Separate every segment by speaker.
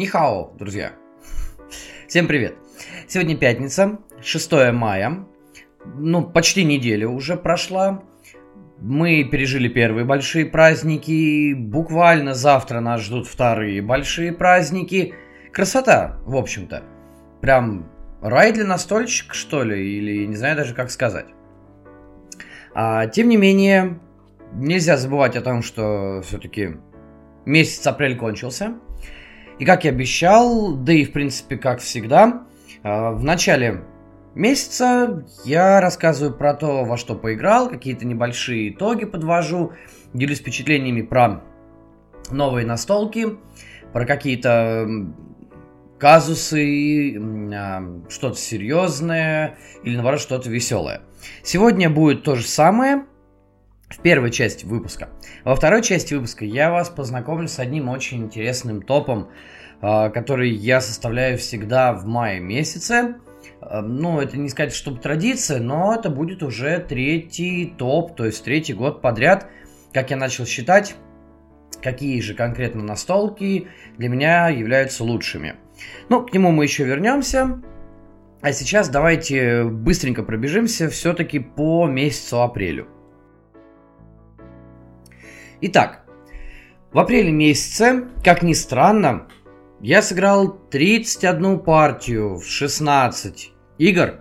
Speaker 1: Нихао, друзья. Всем привет. Сегодня пятница, 6 мая. Ну, почти неделя уже прошла. Мы пережили первые большие праздники. Буквально завтра нас ждут вторые большие праздники. Красота, в общем-то. Прям рай для настольщика, что ли? Или не знаю даже, как сказать. А, тем не менее, нельзя забывать о том, что все-таки месяц апрель кончился. И как я обещал, да и в принципе как всегда, а, в начале месяца я рассказываю про то, во что поиграл, какие-то небольшие итоги подвожу, делюсь впечатлениями про новые настолки, про какие-то казусы, а, что-то серьезное или наоборот что-то веселое. Сегодня будет то же самое, в первой части выпуска. Во второй части выпуска я вас познакомлю с одним очень интересным топом, который я составляю всегда в мае месяце. А, ну, это не сказать, чтобы традиция, но это будет уже третий топ, то есть третий год подряд, как я начал считать, какие же конкретно настолки для меня являются лучшими. Ну, к нему мы еще вернемся. А сейчас давайте быстренько пробежимся все-таки по месяцу апрелю. Итак, в апреле месяце, как ни странно, я сыграл 31 партию в 16 игр,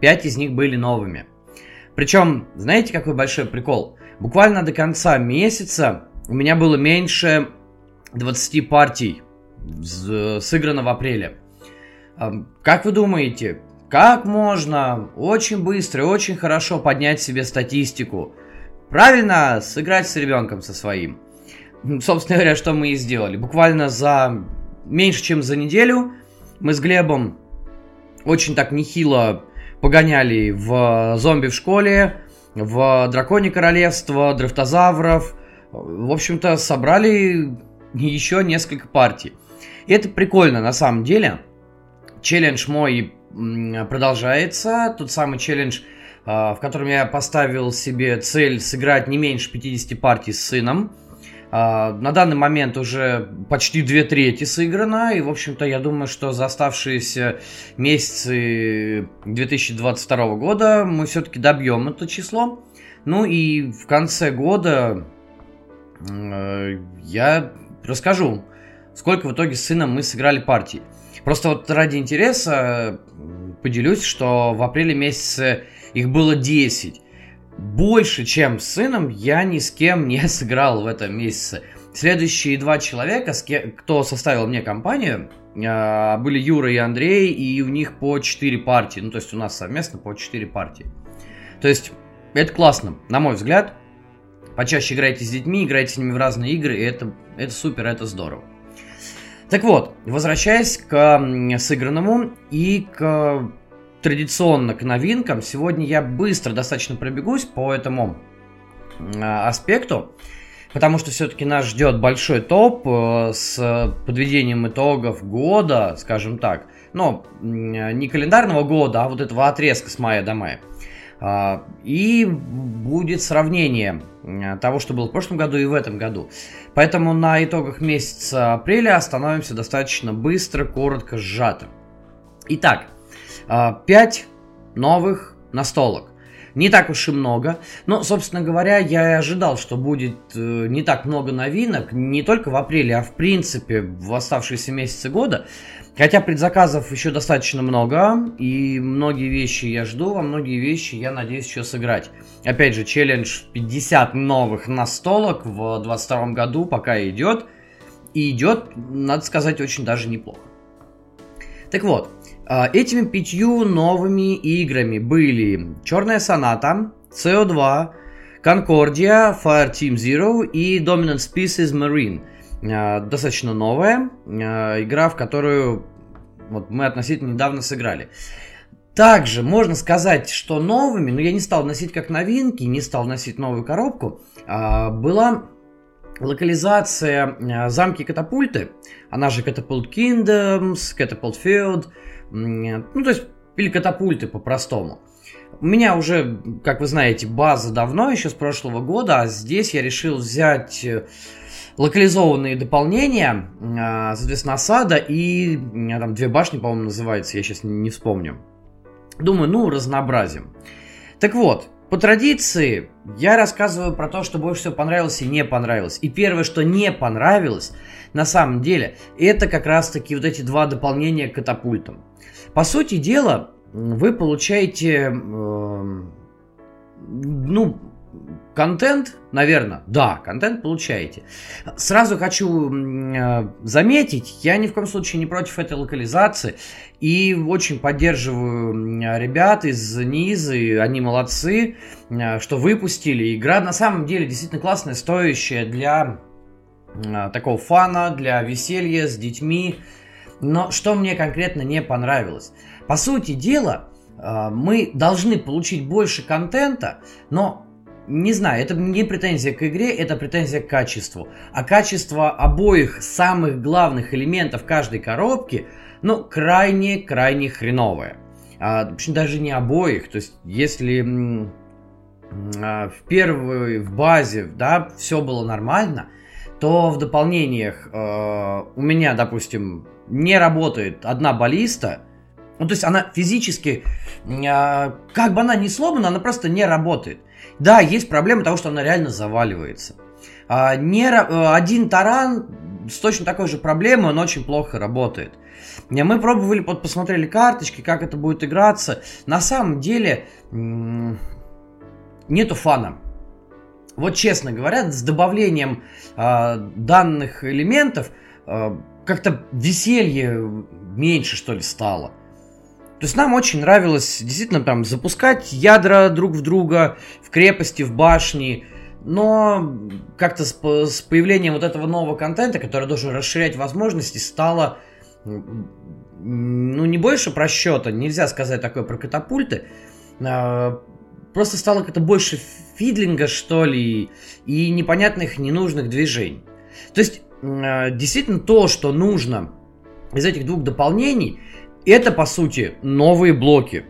Speaker 1: 5 из них были новыми. Причем, знаете, какой большой прикол? Буквально до конца месяца у меня было меньше 20 партий сыграно в апреле. Как вы думаете, как можно очень быстро и очень хорошо поднять себе статистику? Правильно, сыграть с ребенком со своим. Собственно говоря, что мы и сделали. Буквально за меньше, чем за неделю мы с Глебом очень так нехило погоняли в зомби в школе, в драконе королевства, дрифтозавров. В общем-то, собрали еще несколько партий. И это прикольно на самом деле. Челлендж мой продолжается. Тот самый челлендж а, в котором я поставил себе цель сыграть не меньше 50 партий с сыном. А, на данный момент уже почти две трети сыграно, и, в общем-то, я думаю, что за оставшиеся месяцы 2022 года мы все-таки добьем это число. Ну и в конце года э, я расскажу, сколько в итоге с сыном мы сыграли партий. Просто вот ради интереса поделюсь, что в апреле месяце их было 10. Больше, чем с сыном, я ни с кем не сыграл в этом месяце. Следующие два человека, кто составил мне компанию, а, были Юра и Андрей, и у них по 4 партии. Ну, то есть у нас совместно по 4 партии. То есть это классно, на мой взгляд. Почаще играйте с детьми, играйте с ними в разные игры, и это, это супер, это здорово. Так вот, возвращаясь к сыгранному и к традиционно к новинкам. Сегодня я быстро достаточно пробегусь по этому а, аспекту, потому что все-таки нас ждет большой топ э, с подведением итогов года, скажем так. Но не календарного года, а вот этого отрезка с мая до мая. А, и будет сравнение того, что было в прошлом году и в этом году. Поэтому на итогах месяца апреля остановимся достаточно быстро, коротко, сжато. Итак, 5 а, новых настолок. Не так уж и много. Но, собственно говоря, я и ожидал, что будет э, не так много новинок, не только в апреле, а в принципе в оставшиеся месяцы года. Хотя предзаказов еще достаточно много, и многие вещи я жду, а многие вещи я надеюсь еще сыграть. Опять же, челлендж 50 новых настолок в 2022 году пока идет. И идет, надо сказать, очень даже неплохо. Так вот, а, этими пятью новыми играми были Черная Соната, CO2, Concordia, Fire Team Zero и Dominant Species Marine. А, достаточно новая а, игра, в которую вот мы относительно недавно сыграли. Также можно сказать, что новыми, но я не стал носить как новинки, не стал носить новую коробку, была локализация замки катапульты, она же Catapult Kingdoms, Catapult Field – ну, то есть, или катапульты по-простому. У меня уже, как вы знаете, база давно, еще с прошлого года, а здесь я решил взять э, локализованные дополнения, соответственно, осада и там две башни, по-моему, называется, я сейчас не вспомню. Думаю, ну, разнообразим. Так вот, по традиции, я рассказываю про то, что больше всего понравилось и не понравилось. И первое, что не понравилось, на самом деле, это как раз-таки вот эти два дополнения к катапультам. По сути дела, вы получаете, э, ну, Контент, наверное, да, контент получаете. Сразу хочу э, заметить, я ни в коем случае не против этой локализации и очень поддерживаю ребят из Низы, они молодцы, э, что выпустили. Игра на самом деле действительно классная, стоящая для э, такого фана, для веселья с детьми. Но что мне конкретно не понравилось? По сути дела, мы должны получить больше контента, но не знаю, это не претензия к игре, это претензия к качеству. А качество обоих самых главных элементов каждой коробки, ну, крайне-крайне хреновое. А, даже не обоих. То есть, если а, в первой, в базе, да, все было нормально, то в дополнениях э, у меня, допустим, не работает одна баллиста, ну, то есть она физически, э, как бы она ни сломана, она просто не работает. Да, есть проблема того, что она реально заваливается. А, не, э, один таран с точно такой же проблемой, он очень плохо работает. Мы пробовали, вот посмотрели карточки, как это будет играться. На самом деле нету фана. Вот честно говоря, с добавлением э, данных элементов э, как-то веселье меньше, что ли, стало. То есть нам очень нравилось действительно там запускать ядра друг в друга в крепости, в башни. Но как-то с, с появлением вот этого нового контента, который должен расширять возможности, стало ну не больше просчета, нельзя сказать такое про катапульты. А, просто стало как-то больше фидлинга, что ли, и непонятных, ненужных движений. То есть, а, действительно, то, что нужно из этих двух дополнений, это, по сути, новые блоки.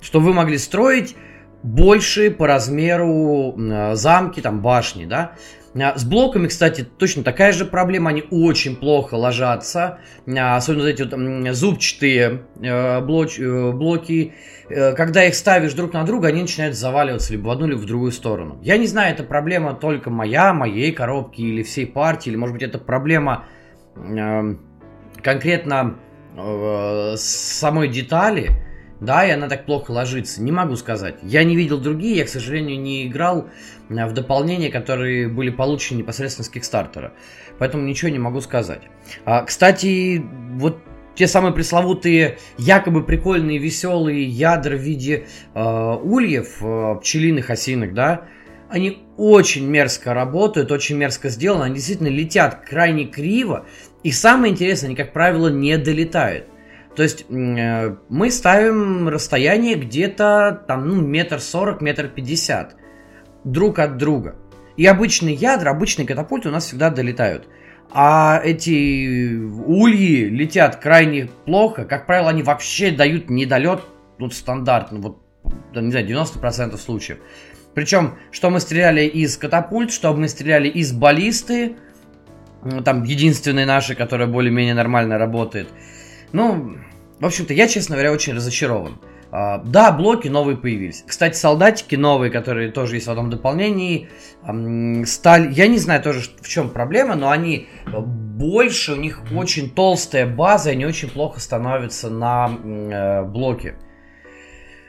Speaker 1: Что вы могли строить большие по размеру э, замки, там, башни, да. А, с блоками, кстати, точно такая же проблема, они очень плохо ложатся, а, особенно вот эти вот зубчатые э, блоч, э, блоки, когда их ставишь друг на друга, они начинают заваливаться либо в одну, либо в другую сторону. Я не знаю, это проблема только моя, моей коробки или всей партии, или может быть это проблема конкретно э, самой детали, да, и она так плохо ложится. Не могу сказать. Я не видел другие, я, к сожалению, не играл э, в дополнения, которые были получены непосредственно с Кикстартера. Поэтому ничего не могу сказать. А, кстати, вот те самые пресловутые, якобы прикольные, веселые ядра в виде э, ульев, э, пчелиных осинок, да, они очень мерзко работают, очень мерзко сделаны, они действительно летят крайне криво, и самое интересное, они, как правило, не долетают. То есть э, мы ставим расстояние где-то там, ну, метр сорок, метр пятьдесят друг от друга. И обычные ядра, обычные катапульты у нас всегда долетают. А эти ульи летят крайне плохо. Как правило, они вообще дают недолет, ну, стандартно, вот, не знаю, 90% случаев. Причем, что мы стреляли из катапульт, что мы стреляли из баллисты, там единственный наши, которая более-менее нормально работает. Ну, в общем-то, я, честно говоря, очень разочарован. Uh, да, блоки новые появились. Кстати, солдатики новые, которые тоже есть в одном дополнении, стали... Я не знаю тоже, в чем проблема, но они больше, у них очень толстая база, они очень плохо становятся на uh, блоке.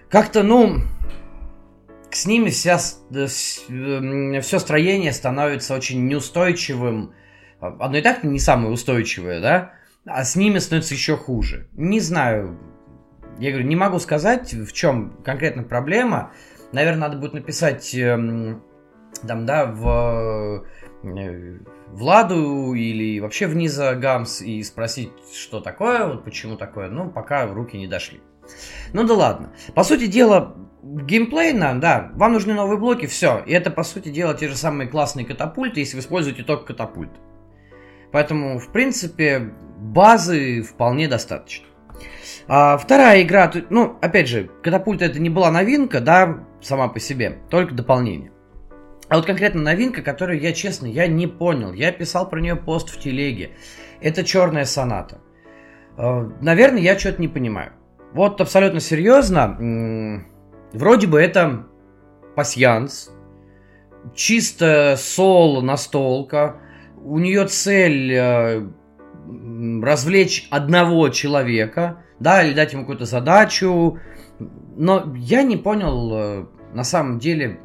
Speaker 1: Как-то, ну, с ними вся, все строение становится очень неустойчивым, оно и так не самое устойчивое, да, а с ними становится еще хуже. Не знаю, я говорю, не могу сказать, в чем конкретно проблема. Наверное, надо будет написать эм, там, да, в э, Владу или вообще в Низа Гамс и спросить, что такое, вот почему такое, ну, пока руки не дошли. Ну да ладно. По сути дела, геймплейно, да, вам нужны новые блоки, все. И это, по сути дела, те же самые классные катапульты, если вы используете только катапульт. Поэтому, в принципе, базы вполне достаточно. А, вторая игра, ну, опять же, катапульта это не была новинка, да, сама по себе, только дополнение. А вот конкретно новинка, которую я, честно, я не понял. Я писал про нее пост в телеге. Это черная соната. Э, наверное, я что-то не понимаю. Вот абсолютно серьезно. Вроде бы это пасьянс, чисто соло настолка. У нее цель э, развлечь одного человека, да, или дать ему какую-то задачу. Но я не понял э, на самом деле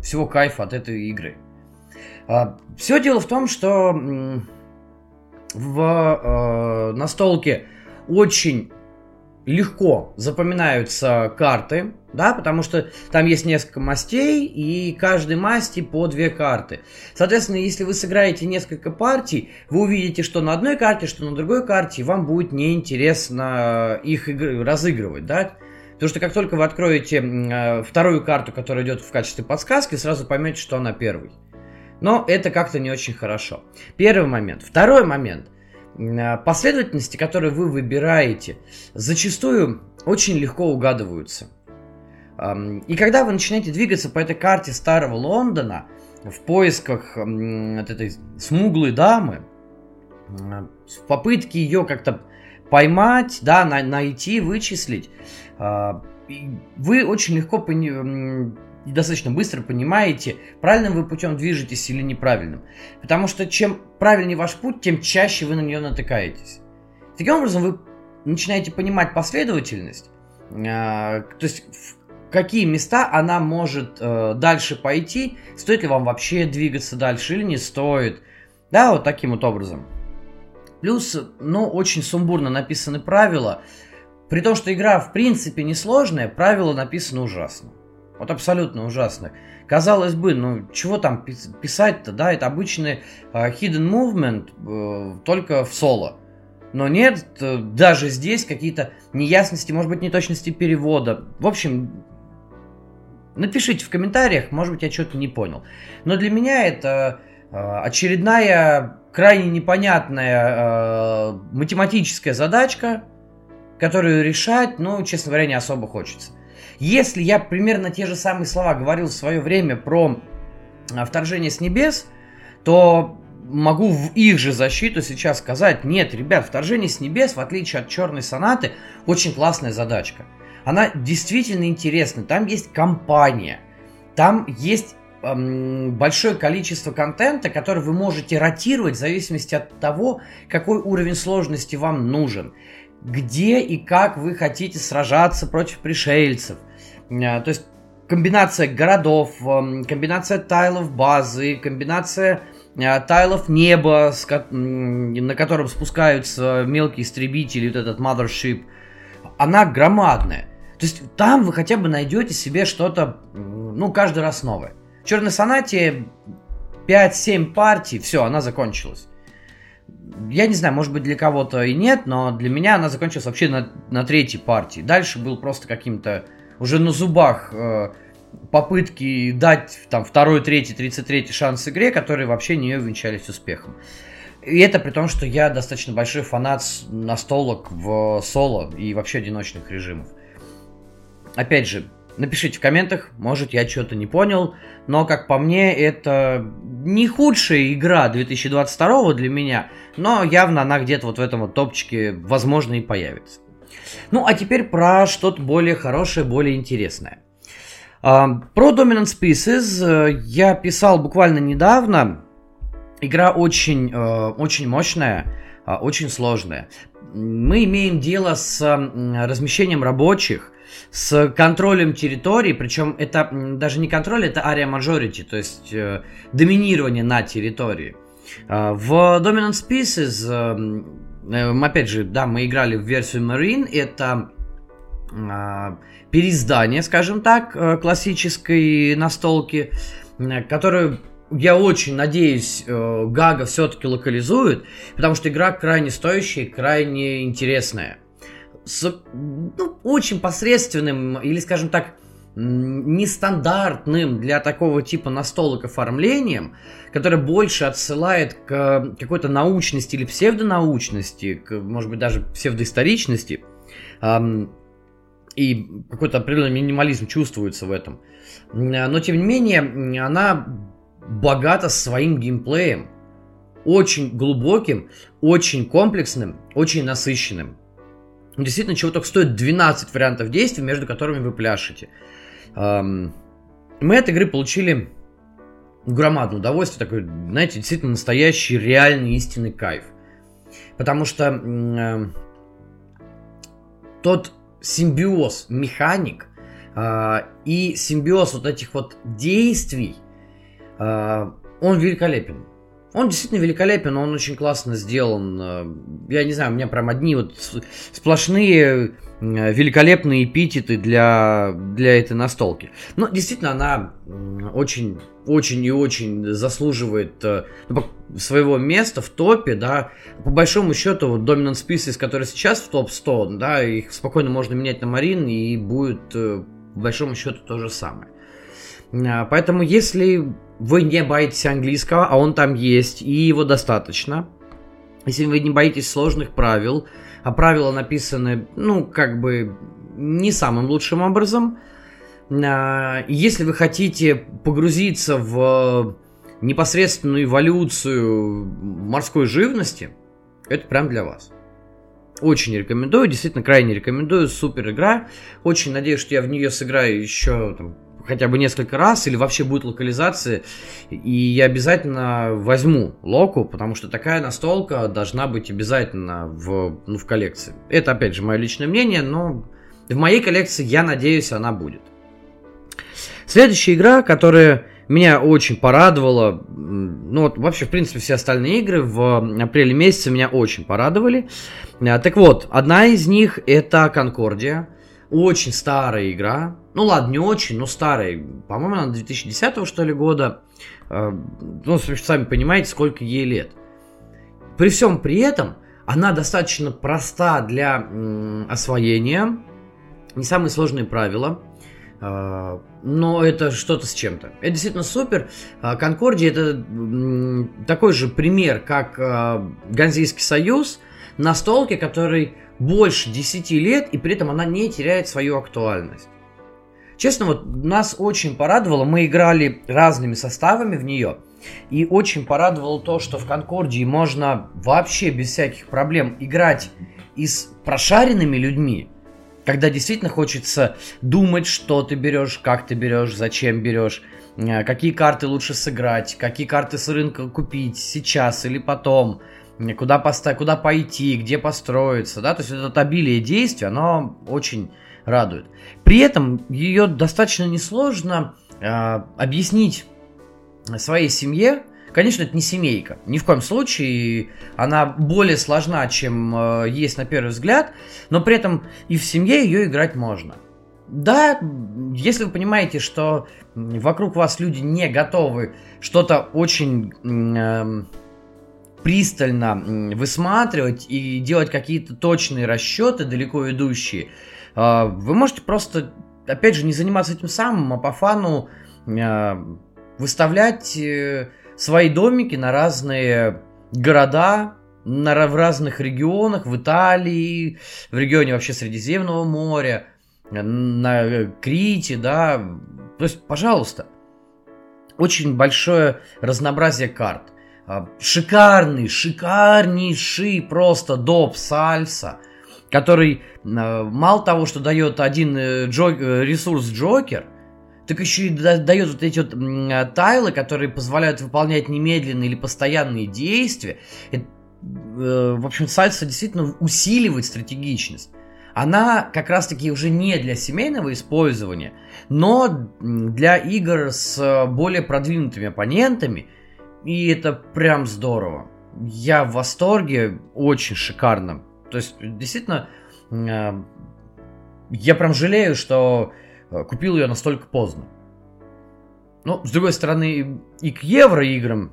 Speaker 1: всего кайфа от этой игры. А, Все дело в том, что в э, настолке очень легко запоминаются карты, да, потому что там есть несколько мастей, и каждой масти по две карты. Соответственно, если вы сыграете несколько партий, вы увидите, что на одной карте, что на другой карте, вам будет неинтересно их разыгрывать, да. Потому что как только вы откроете э, вторую карту, которая идет в качестве подсказки, сразу поймете, что она первый. Но это как-то не очень хорошо. Первый момент. Второй момент. Э, последовательности, которые вы выбираете, зачастую очень легко угадываются. И когда вы начинаете двигаться по этой карте старого Лондона в поисках от этой смуглой дамы, э, в попытке ее как-то поймать, да, найти, вычислить, а, вы очень легко достаточно быстро понимаете, правильным вы путем движетесь или неправильным. Потому что чем правильнее ваш путь, тем чаще вы на нее натыкаетесь. Таким образом, вы начинаете понимать последовательность, а, то есть в какие места она может э, дальше пойти, стоит ли вам вообще двигаться дальше или не стоит. Да, вот таким вот образом. Плюс, ну, очень сумбурно написаны правила. При том, что игра в принципе несложная, правила написаны ужасно. Вот абсолютно ужасно. Казалось бы, ну чего там писать-то, да, это обычный uh, hidden movement, uh, только в соло. Но нет, uh, даже здесь какие-то неясности, может быть, неточности перевода. В общем, напишите в комментариях, может быть, я что-то не понял. Но для меня это очередная крайне непонятная математическая задачка, которую решать, ну, честно говоря, не особо хочется. Если я примерно те же самые слова говорил в свое время про а, вторжение с небес, то могу в их же защиту сейчас сказать, нет, ребят, вторжение с небес, в отличие от черной сонаты, очень классная задачка. Она действительно интересна. Там есть компания, там есть эм, большое количество контента, который вы можете ротировать в зависимости от того, какой уровень сложности вам нужен где и как вы хотите сражаться против пришельцев. А, то есть комбинация городов, комбинация тайлов базы, комбинация а, тайлов неба, на котором спускаются мелкие истребители, вот этот mothership, она громадная. То есть там вы хотя бы найдете себе что-то, ну, каждый раз новое. В Черной сонате 5-7 партий, все, она закончилась я не знаю, может быть для кого-то и нет, но для меня она закончилась вообще на, на третьей партии. Дальше был просто каким-то уже на зубах э, попытки дать там второй, третий, тридцать третий шанс игре, которые вообще не увенчались успехом. И это при том, что я достаточно большой фанат настолок в соло и вообще одиночных режимов. Опять же, Напишите в комментах, может я что-то не понял, но как по мне это не худшая игра 2022 для меня, но явно она где-то вот в этом вот топчике возможно и появится. Ну а теперь про что-то более хорошее, более интересное. А, про Dominant Species э, я писал буквально недавно. Игра очень, э, очень мощная, а, очень сложная. Мы имеем дело с размещением рабочих, с контролем территории, причем это даже не контроль, это area majority, то есть э, доминирование на территории. Э, в Dominant Species, опять же, да, мы играли в версию Marine, это э, переиздание, скажем так, э, классической настолки, которую я очень надеюсь, э, Гага все-таки локализует, потому что игра крайне стоящая, крайне интересная. С ну, очень посредственным или, скажем так, нестандартным для такого типа настолок оформлением, которое больше отсылает к какой-то научности или псевдонаучности, к, может быть, даже псевдоисторичности. И какой-то определенный минимализм чувствуется в этом. Но, тем не менее, она богата своим геймплеем. Очень глубоким, очень комплексным, очень насыщенным. Действительно, чего только стоит 12 вариантов действий, между которыми вы пляшете. Мы от игры получили громадное удовольствие, такой, знаете, действительно настоящий, реальный, истинный кайф. Потому что э, тот симбиоз механик э, и симбиоз вот этих вот действий, э, он великолепен. Он действительно великолепен, он очень классно сделан. Я не знаю, у меня прям одни вот сплошные великолепные эпитеты для, для этой настолки. Но действительно она очень, очень и очень заслуживает э, ну, своего места в топе, да. По большому счету, вот Dominant Species, который сейчас в топ-100, да, их спокойно можно менять на Марин, и будет э, по большому счету то же самое. Поэтому, если вы не боитесь английского, а он там есть, и его достаточно, если вы не боитесь сложных правил, а правила написаны, ну, как бы не самым лучшим образом. А, если вы хотите погрузиться в непосредственную эволюцию морской живности, это прям для вас. Очень рекомендую, действительно крайне рекомендую, супер игра. Очень надеюсь, что я в нее сыграю еще там, хотя бы несколько раз, или вообще будет локализация, и я обязательно возьму Локу, потому что такая настолка должна быть обязательно в, ну, в коллекции. Это, опять же, мое личное мнение, но в моей коллекции, я надеюсь, она будет. Следующая игра, которая меня очень порадовала, ну вот вообще, в принципе, все остальные игры в апреле месяце меня очень порадовали. Так вот, одна из них это Конкордия. Очень старая игра. Ну ладно, не очень, но старая. По-моему, она 2010 что ли года. Э, ну, сами понимаете, сколько ей лет. При всем при этом, она достаточно проста для освоения. Не самые сложные правила. Uh, но это что-то с чем-то. Это действительно супер. Конкордия это такой же пример, как Ганзейский союз, настолки, который больше 10 лет, и при этом она не теряет свою актуальность. Честно, вот нас очень порадовало, мы играли разными составами в нее, и очень порадовало то, что в Конкордии можно вообще без всяких проблем играть и с прошаренными людьми, когда действительно хочется думать, что ты берешь, как ты берешь, зачем берешь, э, какие карты лучше сыграть, какие карты с рынка купить сейчас или потом – куда, поставить, куда пойти, где построиться, да, то есть это обилие действий, оно очень радует. При этом ее достаточно несложно э, объяснить своей семье, Конечно, это не семейка. Ни в коем случае. Она более сложна, чем э, есть на первый взгляд. Но при этом и в семье ее играть можно. Да, если вы понимаете, что вокруг вас люди не готовы что-то очень э, пристально высматривать и делать какие-то точные расчеты, далеко идущие, вы можете просто, опять же, не заниматься этим самым, а по фану а, выставлять э, свои домики на разные города, на, в разных регионах, в Италии, в регионе вообще Средиземного моря, на Крите, да. То есть, пожалуйста, очень большое разнообразие карт. А, шикарный, шикарнейший просто доп сальса, который а, мало того, что дает один э, э, ресурс Джокер, так еще и дает вот эти вот тайлы, которые позволяют выполнять немедленные или постоянные действия. Э, в общем, сальса действительно усиливает стратегичность. Она как раз-таки уже не для семейного использования, но для игр с более продвинутыми оппонентами – и это прям здорово. Я в восторге, очень шикарно. То есть, действительно, э, я прям жалею, что э, купил ее настолько поздно. Но, с другой стороны, и к евроиграм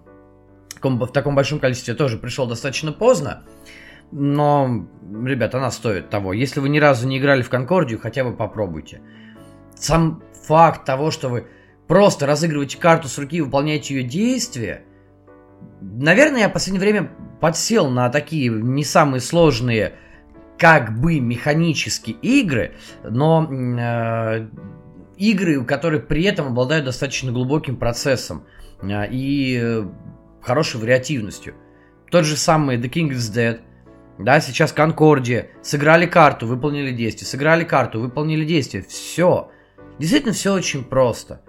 Speaker 1: в таком большом количестве тоже пришел достаточно поздно. Но, ребят, она стоит того. Если вы ни разу не играли в Конкордию, хотя бы попробуйте. Сам факт того, что вы просто разыгрываете карту с руки и выполняете ее действия – Наверное, я в последнее время подсел на такие не самые сложные как бы механические игры, но э, игры, которые при этом обладают достаточно глубоким процессом э, и э, хорошей вариативностью. Тот же самый The King is Dead, да, сейчас Конкордия, сыграли карту, выполнили действие, сыграли карту, выполнили действие, все. Действительно, все очень просто.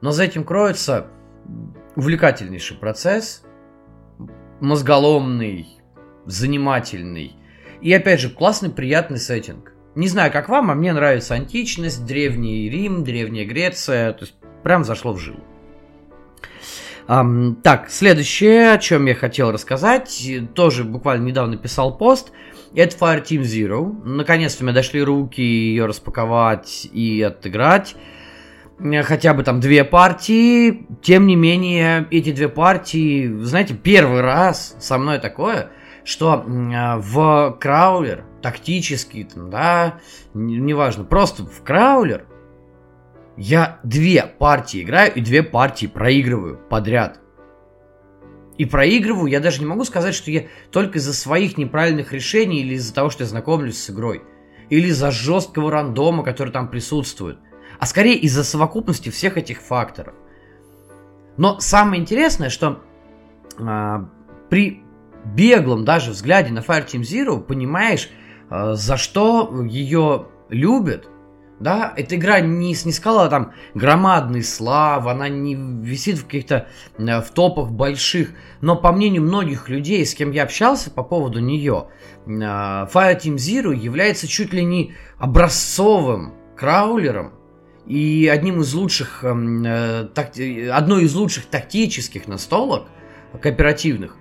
Speaker 1: Но за этим кроется увлекательнейший процесс, мозголомный, занимательный. И опять же, классный, приятный сеттинг. Не знаю, как вам, а мне нравится античность, древний Рим, древняя Греция. То есть прям зашло в жилу. Um, так, следующее, о чем я хотел рассказать, тоже буквально недавно писал пост, это Fireteam Zero. Наконец-то у меня дошли руки ее распаковать и отыграть. Хотя бы там две партии. Тем не менее, эти две партии, знаете, первый раз со мной такое, что в краулер, тактический, там, да, неважно, просто в краулер я две партии играю и две партии проигрываю подряд. И проигрываю, я даже не могу сказать, что я только из-за своих неправильных решений или из-за того, что я знакомлюсь с игрой. Или из-за жесткого рандома, который там присутствует. А скорее из-за совокупности всех этих факторов. Но самое интересное, что а, при беглом даже взгляде на Fireteam Zero понимаешь, а, за что ее любят, да, эта игра не снискала там громадный слав, она не висит в каких-то э, в топах больших, но по мнению многих людей, с кем я общался по поводу нее, э, Fireteam Zero является чуть ли не образцовым краулером и одним из лучших, эм, э, такти, одной из лучших тактических настолок кооперативных,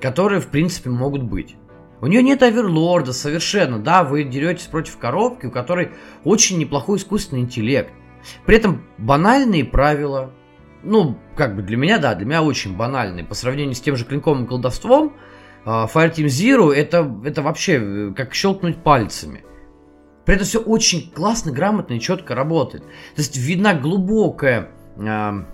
Speaker 1: которые в принципе могут быть. У нее нет оверлорда совершенно, да, вы деретесь против коробки, у которой очень неплохой искусственный интеллект. При этом банальные правила, ну, как бы для меня, да, для меня очень банальные. По сравнению с тем же клинковым колдовством, а, Fireteam Zero это, это вообще э, как щелкнуть пальцами. При этом все очень классно, грамотно и четко работает. То есть видна глубокая а,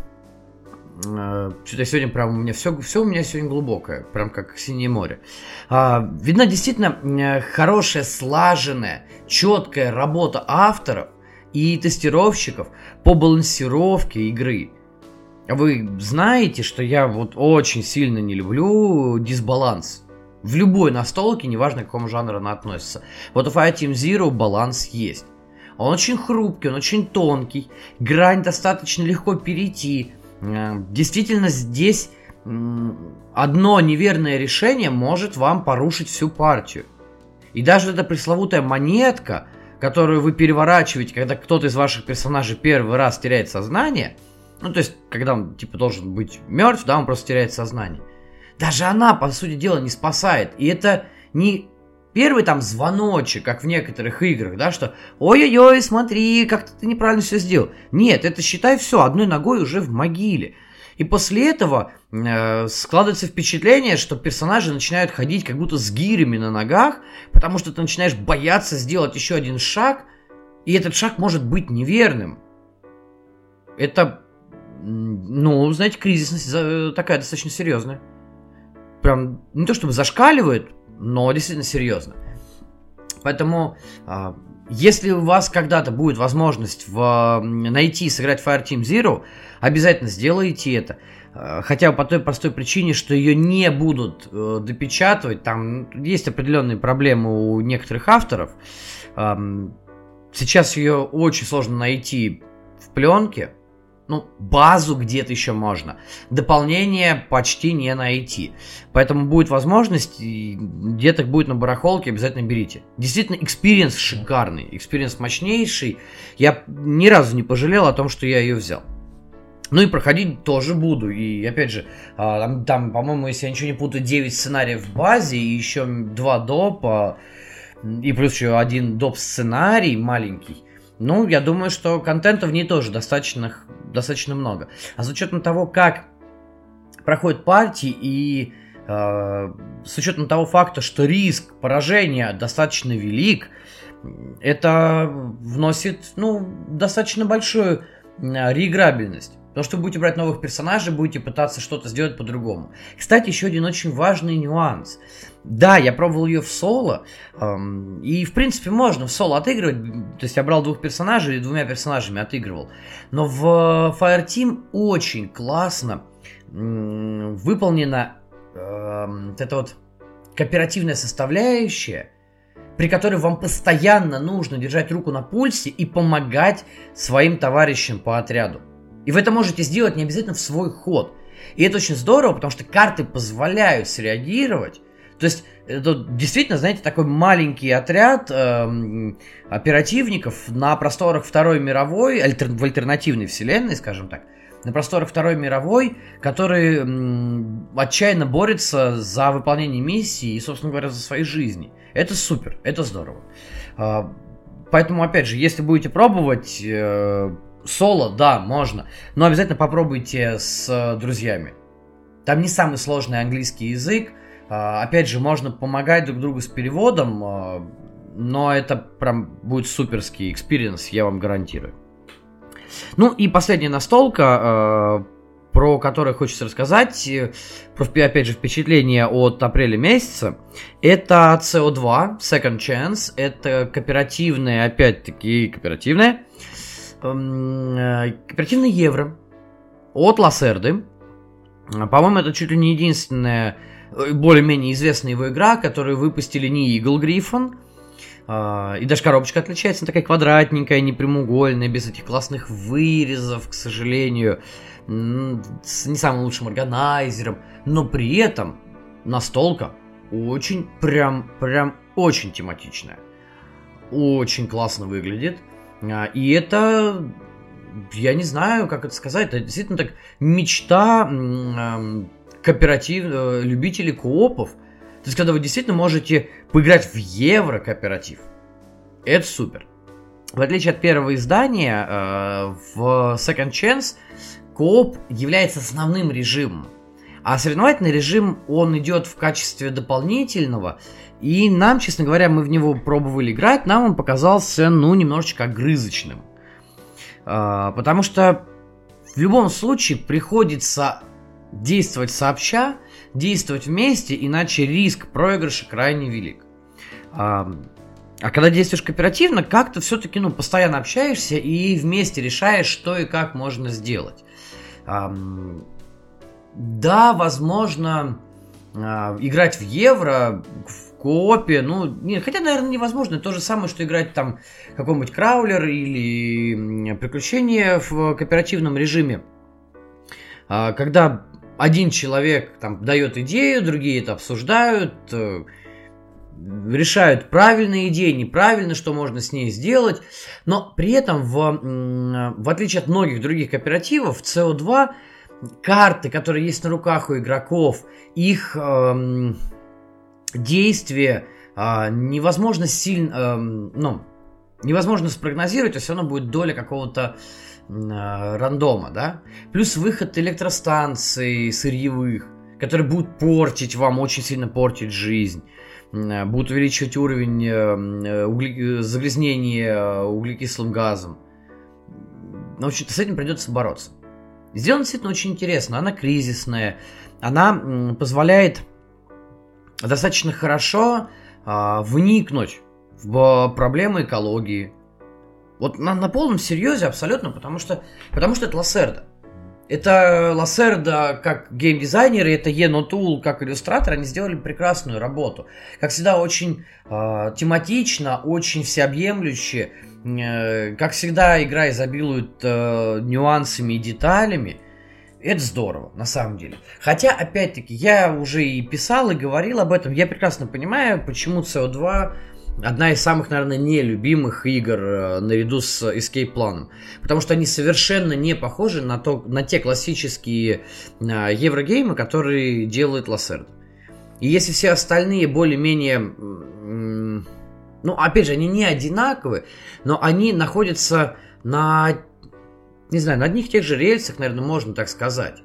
Speaker 1: Э, что-то сегодня прям у меня все, все у меня сегодня глубокое, прям как синее море. А, видна действительно э, хорошая, слаженная, четкая работа авторов и тестировщиков по балансировке игры. Вы знаете, что я вот очень сильно не люблю дисбаланс. В любой настолке, неважно к какому жанру она относится. Вот у Fireteam Zero баланс есть. Он очень хрупкий, он очень тонкий, грань достаточно легко перейти, действительно здесь одно неверное решение может вам порушить всю партию. И даже эта пресловутая монетка, которую вы переворачиваете, когда кто-то из ваших персонажей первый раз теряет сознание, ну то есть, когда он типа должен быть мертв, да, он просто теряет сознание. Даже она, по сути дела, не спасает. И это не первый там звоночек, как в некоторых играх, да, что ой-ой-ой, смотри, как ты неправильно все сделал. Нет, это считай все, одной ногой уже в могиле. И после этого э, складывается впечатление, что персонажи начинают ходить как будто с гирями на ногах, потому что ты начинаешь бояться сделать еще один шаг, и этот шаг может быть неверным. Это, ну, знаете, кризисность э, такая достаточно серьезная. Прям не то чтобы зашкаливает, но действительно серьезно. Поэтому, а, если у вас когда-то будет возможность в, найти и сыграть Fireteam Zero, обязательно сделайте это. А, хотя бы по той простой причине, что ее не будут э, допечатывать. Там есть определенные проблемы у некоторых авторов. Сейчас ее очень сложно найти в пленке ну, базу где-то еще можно. Дополнение почти не найти. Поэтому будет возможность, где-то будет на барахолке, обязательно берите. Действительно, experience шикарный, experience мощнейший. Я ни разу не пожалел о том, что я ее взял. Ну и проходить тоже буду. И опять же, а, там, там по-моему, если я ничего не путаю, 9 сценариев в базе и еще 2 допа. И плюс еще один доп сценарий маленький. Ну, я думаю, что контента в ней тоже достаточно, достаточно много. А с учетом того, как проходят партии и э, с учетом того факта, что риск поражения достаточно велик, это вносит ну, достаточно большую реиграбельность. Потому что будете брать новых персонажей, будете пытаться что-то сделать по-другому. Кстати, еще один очень важный нюанс. Да, я пробовал ее в соло, эм, и в принципе можно в соло отыгрывать. То есть я брал двух персонажей и двумя персонажами отыгрывал. Но в Fireteam очень классно м- выполнена э, вот эта вот кооперативная составляющая, при которой вам постоянно нужно держать руку на пульсе и помогать своим товарищам по отряду. И вы это можете сделать не обязательно в свой ход. И это очень здорово, потому что карты позволяют среагировать. То есть это действительно, знаете, такой маленький отряд э, оперативников на просторах Второй мировой, альтер, в альтернативной вселенной, скажем так, на просторах Второй мировой, который м, отчаянно борется за выполнение миссии и, собственно говоря, за свои жизни. Это супер, это здорово. Э, поэтому, опять же, если будете пробовать... Э, Соло, да, можно. Но обязательно попробуйте с э, друзьями. Там не самый сложный английский язык. А, опять же, можно помогать друг другу с переводом, а, но это прям будет суперский experience, я вам гарантирую. Ну и последняя настолка, а, про которую хочется рассказать, э, про, опять же, впечатление от апреля месяца, это CO2, Second Chance, это кооперативная, опять-таки кооперативная, Эм, э, кооперативный евро от Лассерды. По-моему, это чуть ли не единственная более-менее известная его игра, которую выпустили не Eagle Griffon. А, и даже коробочка отличается, она такая квадратненькая, непрямоугольная, без этих классных вырезов, к сожалению, с не самым лучшим органайзером. Но при этом настолка очень, прям, прям очень тематичная. Очень классно выглядит. А, и это, я не знаю, как это сказать, это действительно так мечта кооператив, э, любителей коопов. То есть, когда вы действительно можете поиграть в евро кооператив. Это супер. В отличие от первого издания, э, в Second Chance кооп является основным режимом. А соревновательный режим, он идет в качестве дополнительного, и нам, честно говоря, мы в него пробовали играть, нам он показался, ну, немножечко огрызочным. А, потому что в любом случае приходится действовать сообща, действовать вместе, иначе риск проигрыша крайне велик. А, а когда действуешь кооперативно, как-то все-таки ну, постоянно общаешься и вместе решаешь, что и как можно сделать. Да, возможно, а, играть в евро, в коопе, ну, не, хотя, наверное, невозможно. То же самое, что играть там какой-нибудь краулер или приключения в кооперативном режиме. А, когда один человек там дает идею, другие это обсуждают, э, решают правильные идеи, неправильно, что можно с ней сделать. Но при этом, в, в отличие от многих других кооперативов, CO2 карты, которые есть на руках у игроков, их эм, действия э, невозможно сильно, эм, ну, невозможно спрогнозировать, то все равно будет доля какого-то рандома, да. Плюс выход электростанций сырьевых, которые будут портить вам, очень сильно портить жизнь будут увеличивать уровень э, угли... загрязнения углекислым газом. В общем-то, с этим придется бороться. Сделана действительно очень интересно. Она кризисная. Она позволяет достаточно хорошо а, вникнуть в проблемы экологии. Вот на, на полном серьезе абсолютно, потому что, потому что это Лассерда. Это Лассерда как геймдизайнер, и это Ено Тул как иллюстратор, они сделали прекрасную работу. Как всегда, очень э, тематично, очень всеобъемлюще. Э, как всегда, игра изобилует э, нюансами и деталями. Это здорово, на самом деле. Хотя, опять-таки, я уже и писал, и говорил об этом. Я прекрасно понимаю, почему CO2 одна из самых, наверное, нелюбимых игр э, наряду с Escape планом. Потому что они совершенно не похожи на, то, на те классические э, еврогеймы, которые делает Лассерд. И если все остальные более-менее ну, опять же, они не одинаковые, но они находятся на, не знаю, на одних тех же рельсах, наверное, можно так сказать.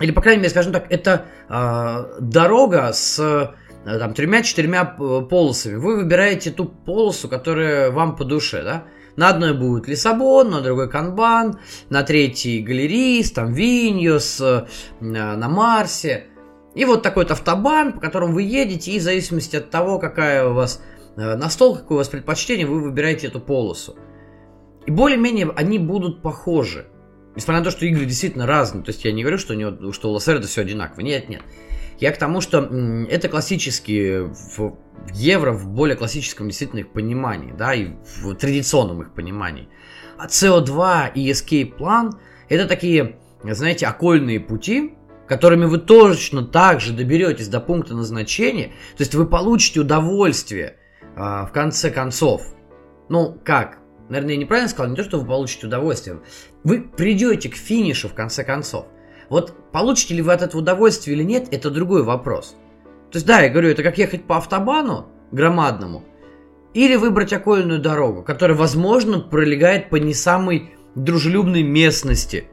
Speaker 1: Или, по крайней мере, скажем так, это э, дорога с там тремя-четырьмя полосами. Вы выбираете ту полосу, которая вам по душе, да? На одной будет Лиссабон, на другой Канбан, на третьей Галерийс, там Виньос, э, на Марсе. И вот такой вот автобан, по которому вы едете, и в зависимости от того, какая у вас э, настол, какое у вас предпочтение, вы выбираете эту полосу. И более-менее они будут похожи. Несмотря на то, что игры действительно разные. То есть я не говорю, что у, него, что у Лассерда все одинаково. Нет, нет. Я к тому, что это классические в евро в более классическом действительно их понимании, да, и в традиционном их понимании. А CO2 и Escape Plan это такие, знаете, окольные пути, которыми вы точно так же доберетесь до пункта назначения, то есть вы получите удовольствие а, в конце концов. Ну, как? Наверное, я неправильно сказал, не то, что вы получите удовольствие. Вы придете к финишу в конце концов. Вот получите ли вы от этого удовольствие или нет, это другой вопрос. То есть, да, я говорю, это как ехать по автобану громадному, или выбрать окольную дорогу, которая, возможно, пролегает по не самой дружелюбной местности.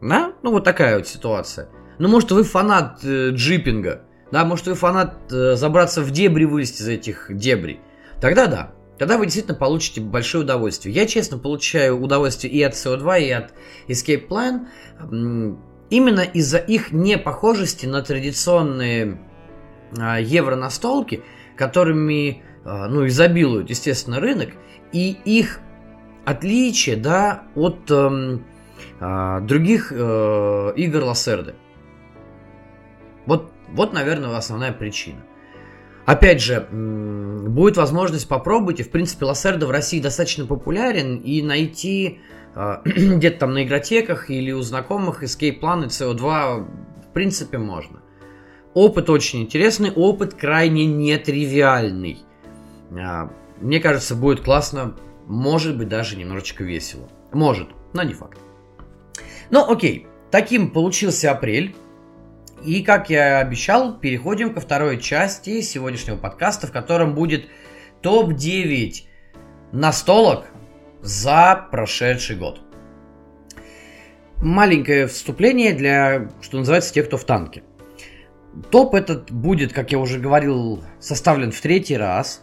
Speaker 1: Да? Ну, вот такая вот ситуация. Ну, может, вы фанат э, джипинга, да, может, вы фанат э, забраться в дебри, вылезти из этих дебрей. Тогда да, тогда вы действительно получите большое удовольствие. Я, честно, получаю удовольствие и от CO2, и от Escape Plan именно из-за их непохожести на традиционные а, евро-настолки, которыми а, ну, изобилует, естественно, рынок, и их отличие да, от эм, а, других э, игр Лассерды. Вот, вот, наверное, основная причина. Опять же, будет возможность попробовать, и в принципе Лассерда в России достаточно популярен, и найти где-то там на игротеках или у знакомых Escape Plan и CO2 в принципе можно. Опыт очень интересный, опыт крайне нетривиальный. А, мне кажется, будет классно, может быть, даже немножечко весело. Может, но не факт. Ну, окей, таким получился апрель. И, как я обещал, переходим ко второй части сегодняшнего подкаста, в котором будет топ-9 настолок за прошедший год. Маленькое вступление для, что называется, тех, кто в танке. Топ этот будет, как я уже говорил, составлен в третий раз.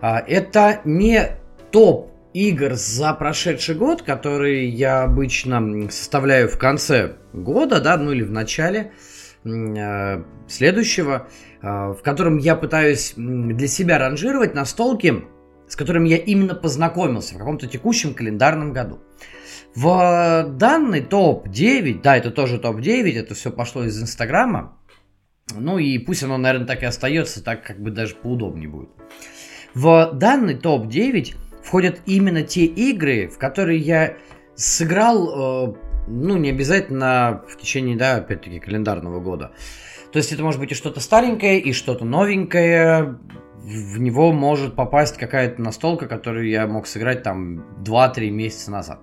Speaker 1: А, это не топ игр за прошедший год, которые я обычно составляю в конце года, да, ну или в начале а, следующего, а, в котором я пытаюсь для себя ранжировать настолки, с которыми я именно познакомился в каком-то текущем календарном году. В данный топ-9, да, это тоже топ-9, это все пошло из Инстаграма, ну и пусть оно, наверное, так и остается, так как бы даже поудобнее будет. В данный топ-9 входят именно те игры, в которые я сыграл, э, ну, не обязательно в течение, да, опять-таки, календарного года. То есть это может быть и что-то старенькое, и что-то новенькое, в него может попасть какая-то настолка, которую я мог сыграть там 2-3 месяца назад.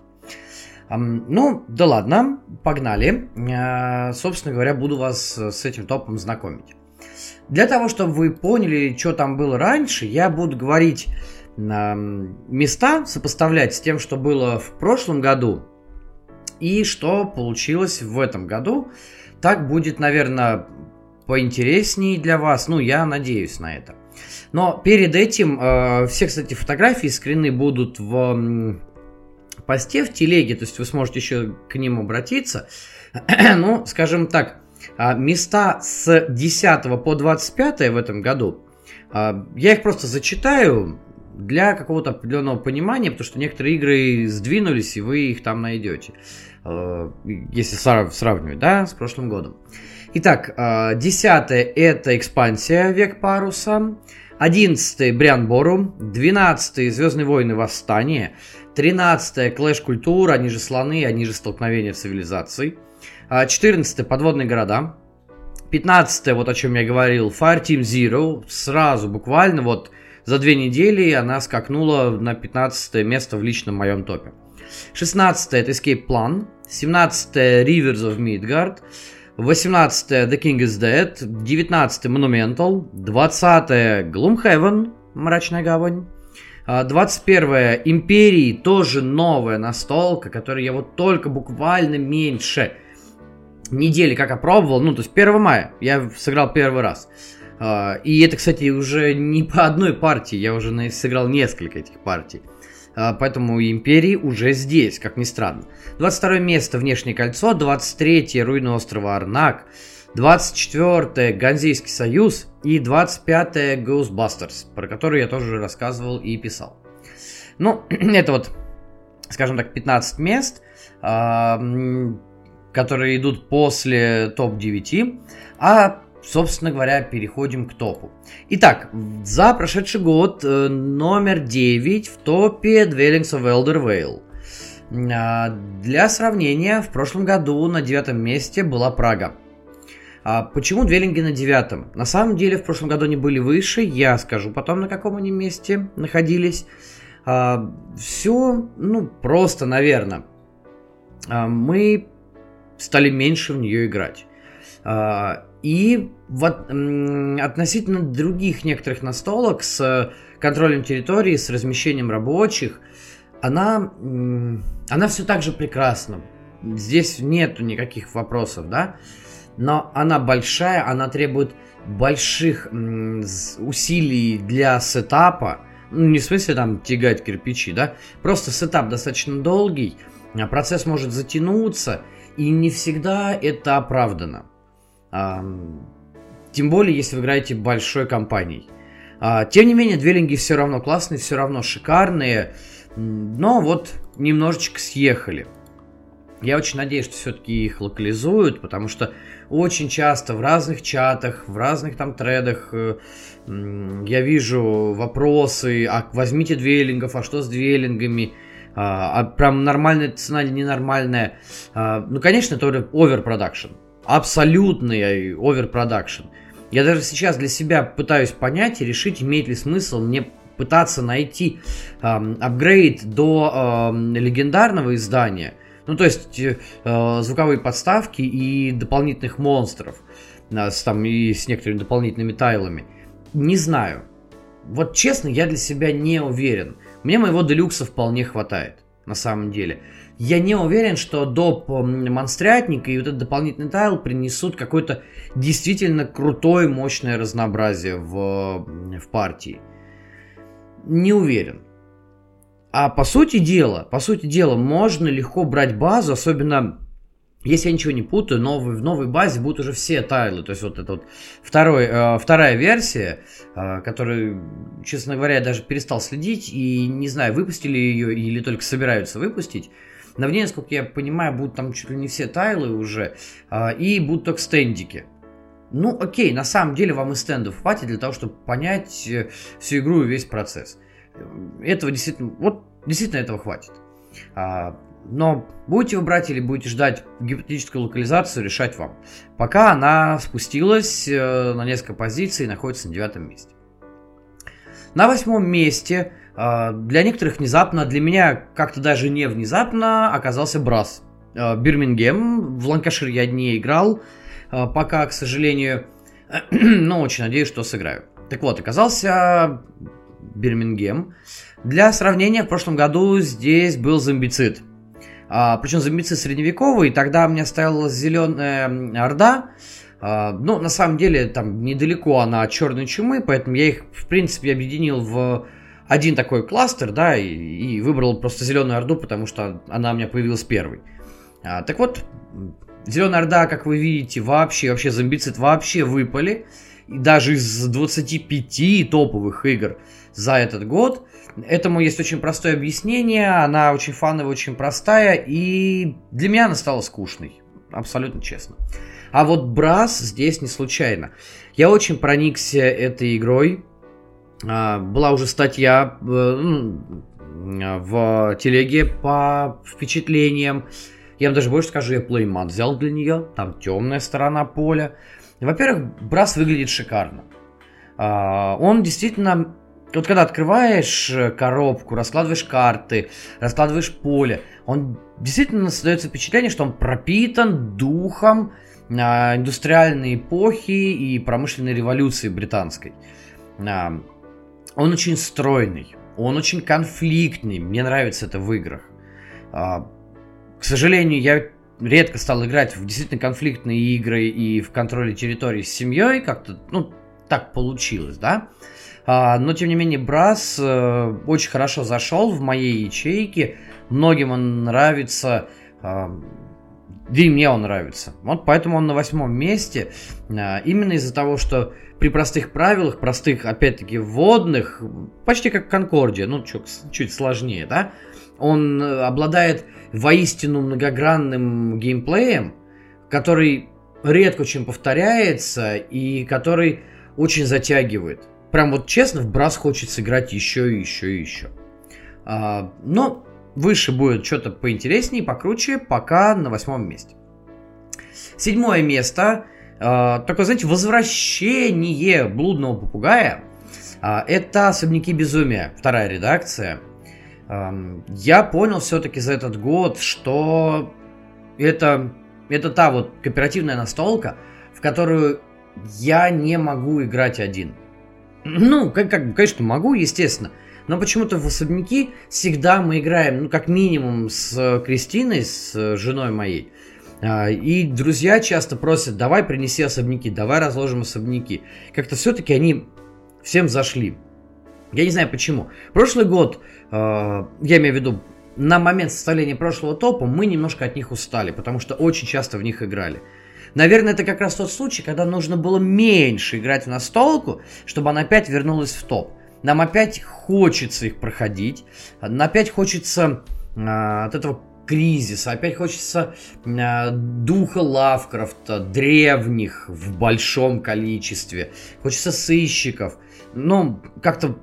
Speaker 1: Ну, да ладно, погнали. А, собственно говоря, буду вас с этим топом знакомить. Для того, чтобы вы поняли, что там было раньше, я буду говорить места, сопоставлять с тем, что было в прошлом году и что получилось в этом году. Так будет, наверное, поинтереснее для вас. Ну, я надеюсь на это. Но перед этим э, все, кстати, фотографии, скрины будут в посте в телеге, то есть вы сможете еще к ним обратиться. ну, скажем так, э, места с 10 по 25 в этом году, э, я их просто зачитаю для какого-то определенного понимания, потому что некоторые игры сдвинулись, и вы их там найдете, э, если сравнивать, да, с прошлым годом. Итак, 10 это экспансия Век Паруса, 11 Бриан Бору, 12 Звездные войны Восстание, 13 Клэш Культура, они же слоны, они же столкновения цивилизаций, 14 Подводные города, 15 вот о чем я говорил, Fire Team Zero, сразу буквально вот за две недели она скакнула на 15 место в личном моем топе. 16 это Escape Plan, 17 Rivers of Midgard, 18 The King is Dead, 19 Monumental, 20 Gloomhaven, Мрачная гавань, 21 Империи, тоже новая настолка, которую я вот только буквально меньше недели как опробовал, ну то есть 1 мая я сыграл первый раз. А, и это, кстати, уже не по одной партии, я уже сыграл несколько этих партий. А, поэтому империи уже здесь, как ни странно. 22 место Внешнее кольцо, 23 руины острова Арнак, 24 Ганзейский союз и 25 Ghostbusters, про который я тоже рассказывал и писал. Ну, это вот, скажем так, 15 мест, а, которые идут после топ-9, а собственно говоря, переходим к топу. Итак, за прошедший год э, номер 9 в топе Dwellings of Elder Vale. А, для сравнения, в прошлом году на девятом месте была Прага. А почему двеллинги на девятом? На самом деле в прошлом году они были выше, я скажу потом, на каком они месте находились. А, все, ну, просто, наверное. А, мы стали меньше в нее играть. А, и вот относительно других некоторых настолок с контролем территории, с размещением рабочих, она, она все так же прекрасна. Здесь нету никаких вопросов, да? Но она большая, она требует больших усилий для сетапа. Ну, не в смысле там тягать кирпичи, да? Просто сетап достаточно долгий, а процесс может затянуться, и не всегда это оправдано. Тем более, если вы играете большой компанией. А, тем не менее, двелинги все равно классные, все равно шикарные. Но вот немножечко съехали. Я очень надеюсь, что все-таки их локализуют, потому что очень часто в разных чатах, в разных там тредах э, я вижу вопросы, а возьмите Dwellings ов, а что с Dwellings ами, а, а прям нормальная цена или ненормальная. А, ну, конечно, это overproduction абсолютный overproduction. Я даже сейчас для себя пытаюсь понять и решить, имеет ли смысл мне пытаться найти эм, апгрейд до эм, легендарного издания. Ну, то есть э, звуковые подставки и дополнительных монстров. Э, с, там, и с некоторыми дополнительными тайлами. Не знаю. Вот честно, я для себя не уверен. Мне моего делюкса вполне хватает, на самом деле я не уверен, что доп монстрятник и вот этот дополнительный тайл принесут какое-то действительно крутое, мощное разнообразие в, в партии. Не уверен. А по сути дела, по сути дела, можно легко брать базу, особенно если я ничего не путаю, новый, в новой базе будут уже все тайлы. То есть вот это вот второй, э, вторая версия, э, которую, честно говоря, я даже перестал следить и не знаю, выпустили ее или только собираются выпустить. На в ней, насколько я понимаю, будут там чуть ли не все тайлы уже, а, и будут только стендики. Ну, окей, на самом деле вам и стендов хватит для того, чтобы понять э, всю игру и весь процесс. Этого действительно, вот действительно этого хватит. А, но будете вы брать или будете ждать гипотетическую локализацию, решать вам. Пока она спустилась э, на несколько позиций и находится на девятом месте. На восьмом месте для некоторых внезапно, для меня как-то даже не внезапно оказался Брас. А, Бирмингем, в Ланкашир я не играл, а, пока, к сожалению, но очень надеюсь, что сыграю. Так вот, оказался Бирмингем. Для сравнения, в прошлом году здесь был зомбицид. А, причем зомбицид средневековый, тогда мне оставила зеленая Орда. А, ну, на самом деле, там недалеко она от черной чумы, поэтому я их, в принципе, объединил в один такой кластер, да, и, и выбрал просто Зеленую Орду, потому что она у меня появилась первой. А, так вот, Зеленая Орда, как вы видите, вообще, вообще зомбицид вообще выпали. И даже из 25 топовых игр за этот год. Этому есть очень простое объяснение, она очень фановая, очень простая, и для меня она стала скучной, абсолютно честно. А вот Брас здесь не случайно. Я очень проникся этой игрой, была уже статья э, ну, в телеге по впечатлениям. Я вам даже больше скажу, я плеймат взял для нее. Там темная сторона поля. Во-первых, Брас выглядит шикарно. А, он действительно... Вот когда открываешь коробку, раскладываешь карты, раскладываешь поле, он действительно создается впечатление, что он пропитан духом а, индустриальной эпохи и промышленной революции британской. Он очень стройный, он очень конфликтный, мне нравится это в играх. А, к сожалению, я редко стал играть в действительно конфликтные игры и в контроле территории с семьей, как-то, ну, так получилось, да. А, но, тем не менее, Брас э, очень хорошо зашел в моей ячейке. Многим он нравится. А, да и мне он нравится. Вот поэтому он на восьмом месте. Именно из-за того, что при простых правилах, простых, опять-таки, вводных, почти как Конкордия, ну, чуть, чуть сложнее, да, он э, обладает воистину многогранным геймплеем, который редко чем повторяется и который очень затягивает. Прям вот честно, в Брас хочется играть еще и еще и еще. А, но выше будет что-то поинтереснее, покруче, пока на восьмом месте. Седьмое место. А, такое, знаете, возвращение блудного попугая. А, это «Особняки безумия», вторая редакция. Я понял все-таки за этот год, что это это та вот кооперативная настолка, в которую я не могу играть один. Ну, как, как, конечно, могу, естественно. Но почему-то в особняки всегда мы играем, ну, как минимум, с Кристиной, с женой моей. А, и друзья часто просят, давай принеси особняки, давай разложим особняки. Как-то все-таки они всем зашли. Я не знаю почему. Прошлый год, а, я имею в виду на момент составления прошлого топа мы немножко от них устали, потому что очень часто в них играли. Наверное, это как раз тот случай, когда нужно было меньше играть в настолку, чтобы она опять вернулась в топ. Нам опять хочется их проходить, опять хочется а, от этого кризиса, опять хочется а, духа Лавкрафта, древних в большом количестве, хочется сыщиков. Ну, как-то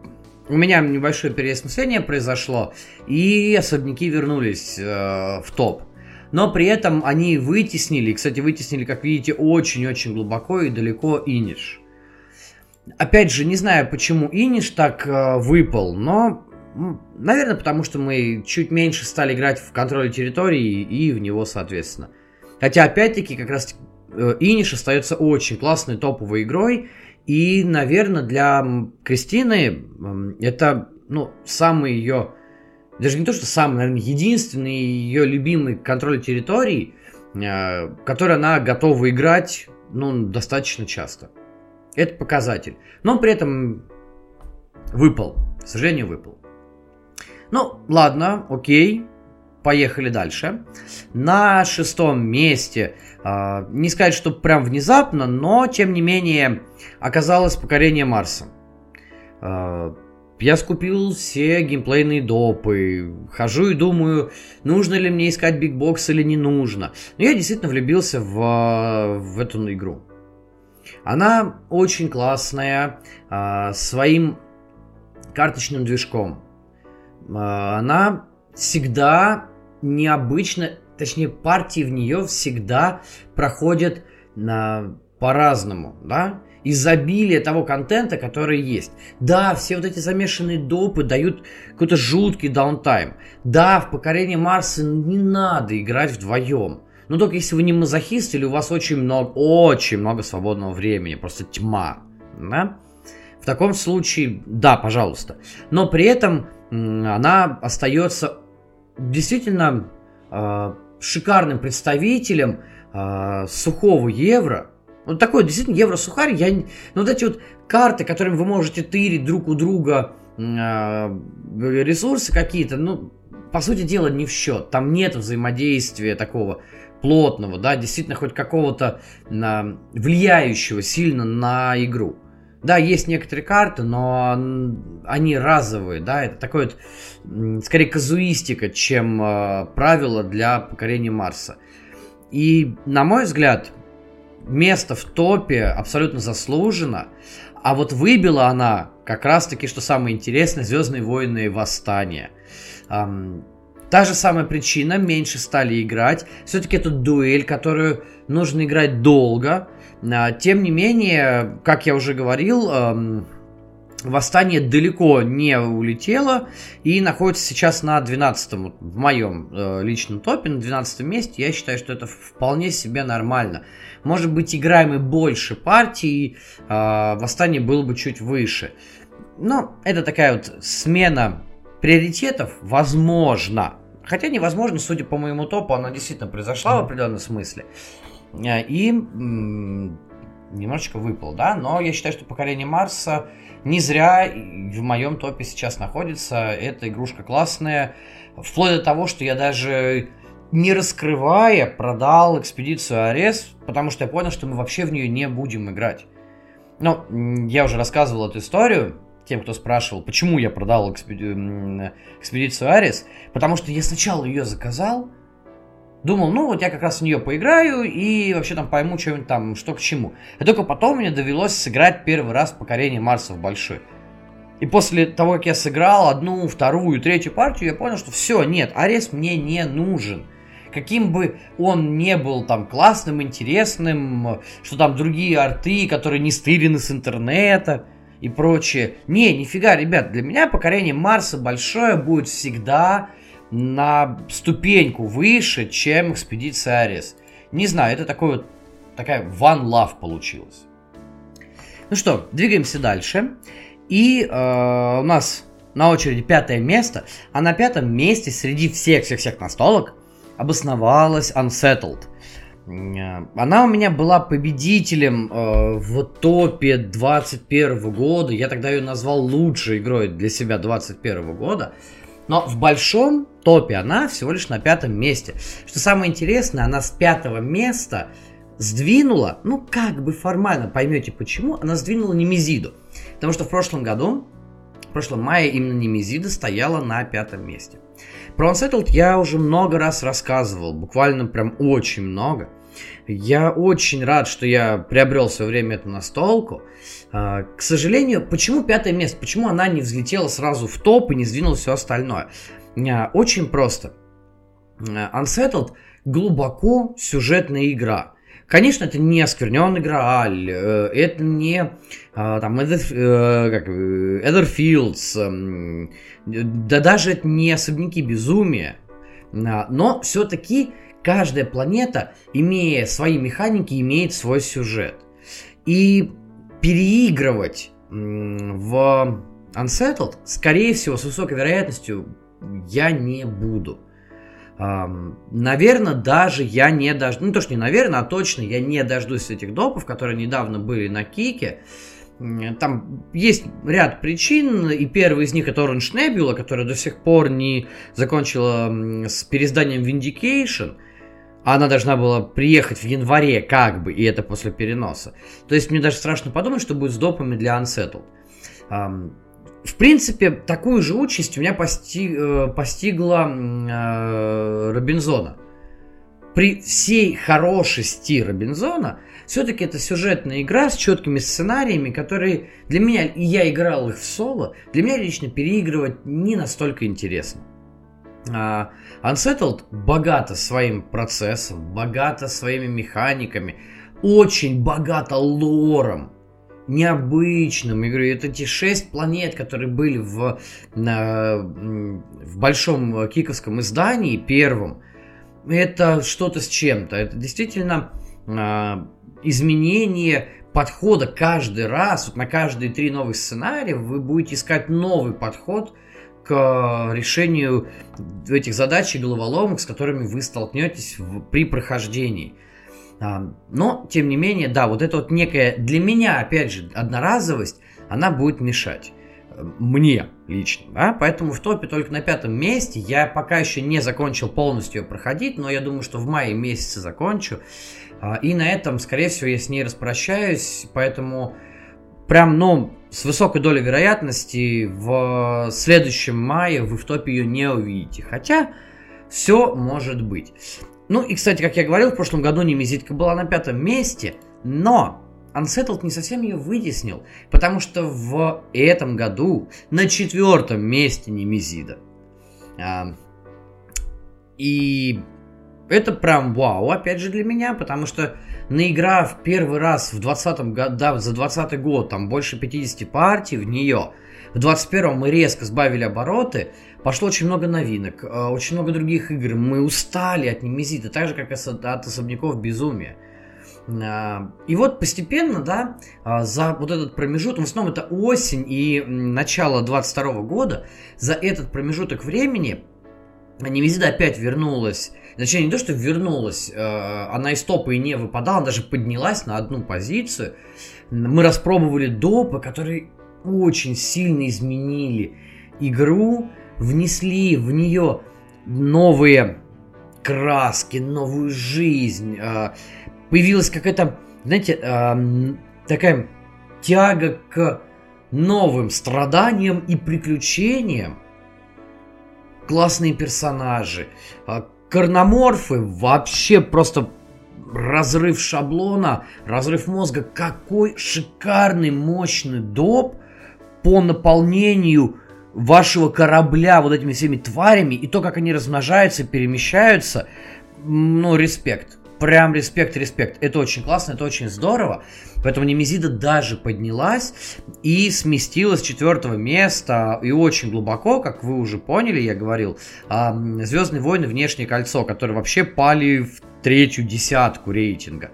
Speaker 1: у меня небольшое переосмысление произошло, и особняки вернулись э, в топ. Но при этом они вытеснили, кстати, вытеснили, как видите, очень-очень глубоко и далеко Иниш. Опять же, не знаю, почему Иниш так э, выпал, но, наверное, потому что мы чуть меньше стали играть в контроль территории и в него, соответственно. Хотя, опять-таки, как раз э, Иниш остается очень классной топовой игрой, и, наверное, для Кристины это, ну, самый ее, даже не то, что самый, наверное, единственный ее любимый контроль территорий, э, который она готова играть, ну, достаточно часто. Это показатель. Но при этом выпал. К сожалению, выпал. Ну, ладно, окей. Поехали дальше. На шестом месте а, не сказать, что прям внезапно, но тем не менее оказалось покорение Марса. А, я скупил все геймплейные допы, хожу и думаю, нужно ли мне искать бигбокс или не нужно. Но я действительно влюбился в, в эту игру. Она очень классная, а, своим карточным движком. Она всегда необычно точнее партии в нее всегда проходят на, по-разному, да, изобилие того контента, который есть. Да, все вот эти замешанные допы дают какой-то жуткий даунтайм. Да, в покорении Марса не надо играть вдвоем. Но только если вы не мазохист или у вас очень много, очень много свободного времени, просто тьма, да? В таком случае, да, пожалуйста. Но при этом она остается действительно э, шикарным представителем э, сухого евро. Вот такой действительно евро-сухарь. Я, ну, вот эти вот карты, которыми вы можете тырить друг у друга э, ресурсы какие-то, ну, по сути дела, не в счет. Там нет взаимодействия такого плотного, да, действительно хоть какого-то влияющего сильно на игру. Да, есть некоторые карты, но они разовые, да, это такой вот, скорее казуистика, чем э, правило для покорения Марса. И, на мой взгляд, место в топе абсолютно заслужено, а вот выбила она как раз-таки, что самое интересное, Звездные войны Восстания. Эм, та же самая причина, меньше стали играть. Все-таки это дуэль, которую нужно играть долго. А, тем не менее, как я уже говорил, эм, Восстание далеко не улетело и находится сейчас на 12 в моем э, личном топе, на 12 месте. Я считаю, что это вполне себе нормально. Может быть, играем и больше партий, э, Восстание было бы чуть выше. Но это такая вот смена приоритетов, возможно. Хотя невозможно, судя по моему топу, она действительно произошла в определенном смысле. Э, и немножечко выпал, да, но я считаю, что поколение Марса не зря в моем топе сейчас находится. Эта игрушка классная, вплоть до того, что я даже не раскрывая продал экспедицию Арес, потому что я понял, что мы вообще в нее не будем играть. Ну, я уже рассказывал эту историю тем, кто спрашивал, почему я продал экспеди... экспедицию Арес, потому что я сначала ее заказал, Думал, ну вот я как раз в нее поиграю и вообще там пойму что-нибудь там, что к чему. И только потом мне довелось сыграть первый раз покорение Марса в большой. И после того, как я сыграл одну, вторую, третью партию, я понял, что все, нет, арест мне не нужен. Каким бы он не был там классным, интересным, что там другие арты, которые не стырены с интернета и прочее. Не, нифига, ребят, для меня покорение Марса большое будет всегда на ступеньку выше, чем экспедиция Арес. Не знаю, это такой вот, такая one love получилась. Ну что, двигаемся дальше. И э, у нас на очереди пятое место, а на пятом месте среди всех-всех-всех настолок обосновалась Unsettled. Э, она у меня была победителем э, в топе 21 года. Я тогда ее назвал лучшей игрой для себя 21 года. Но в большом топе она всего лишь на пятом месте. Что самое интересное, она с пятого места сдвинула, ну как бы формально поймете почему, она сдвинула Немезиду. Потому что в прошлом году, в прошлом мае именно Немезида стояла на пятом месте. Про Unsettled я уже много раз рассказывал, буквально прям очень много. Я очень рад, что я приобрел в свое время эту настолку. А, к сожалению, почему пятое место? Почему она не взлетела сразу в топ и не сдвинула все остальное? А, очень просто. А, Unsettled глубоко сюжетная игра. Конечно, это не оскверненный Грааль, э, это не там э, Эдерфилдс, эм, да даже это не особняки безумия, но все-таки каждая планета, имея свои механики, имеет свой сюжет. И переигрывать в Unsettled, скорее всего, с высокой вероятностью я не буду. Наверное, даже я не дождусь, ну то, что не наверное, а точно я не дождусь этих допов, которые недавно были на Кике. Там есть ряд причин, и первый из них это Orange Nebula, которая до сих пор не закончила с переизданием Vindication. Она должна была приехать в январе, как бы, и это после переноса. То есть мне даже страшно подумать, что будет с допами для Unsettled. В принципе, такую же участь у меня пости, э, постигла э, Робинзона. При всей хорошести Робинзона, все-таки это сюжетная игра с четкими сценариями, которые для меня, и я играл их в соло, для меня лично переигрывать не настолько интересно. Uh, Unsettled богато своим процессом, богато своими механиками, очень богато лором необычным. Я говорю, это те шесть планет, которые были в, на, в большом киковском издании, первом. Это что-то с чем-то. Это действительно а, изменение подхода каждый раз. Вот на каждые три новых сценария вы будете искать новый подход к решению этих задач и головоломок, с которыми вы столкнетесь в, при прохождении. А, но, тем не менее, да, вот это вот некая, для меня, опять же, одноразовость, она будет мешать. Э, мне лично, да, поэтому в топе только на пятом месте. Я пока еще не закончил полностью ее проходить, но я думаю, что в мае месяце закончу. А, и на этом, скорее всего, я с ней распрощаюсь, поэтому прям, ну, с высокой долей вероятности в следующем мае вы в топе ее не увидите. Хотя все может быть. Ну и, кстати, как я говорил, в прошлом году Немезидка была на пятом месте, но Unsettled не совсем ее вытеснил, потому что в этом году на четвертом месте Немезида. А, и это прям вау, опять же, для меня, потому что наиграв первый раз в 20 году, да, за 20 год, там больше 50 партий в нее, в 21 мы резко сбавили обороты, Пошло очень много новинок, э, очень много других игр. Мы устали от Немезида, так же, как от особняков Безумия. А, и вот постепенно, да, а, за вот этот промежуток, в основном это осень и начало 22 года, за этот промежуток времени Немезида опять вернулась Точнее, не то, что вернулась, э, она из топа и не выпадала, она даже поднялась на одну позицию. Мы распробовали допы, которые очень сильно изменили игру, внесли в нее новые краски, новую жизнь. Э, появилась какая-то, знаете, э, такая тяга к новым страданиям и приключениям. Классные персонажи. А, Карноморфы вообще просто разрыв шаблона, разрыв мозга. Какой шикарный, мощный доп по наполнению вашего корабля вот этими всеми тварями и то, как они размножаются, перемещаются. Ну, респект. Прям респект, респект. Это очень классно, это очень здорово. Поэтому Немезида даже поднялась и сместилась с четвертого места и очень глубоко, как вы уже поняли, я говорил, Звездные войны Внешнее кольцо, которые вообще пали в третью десятку рейтинга.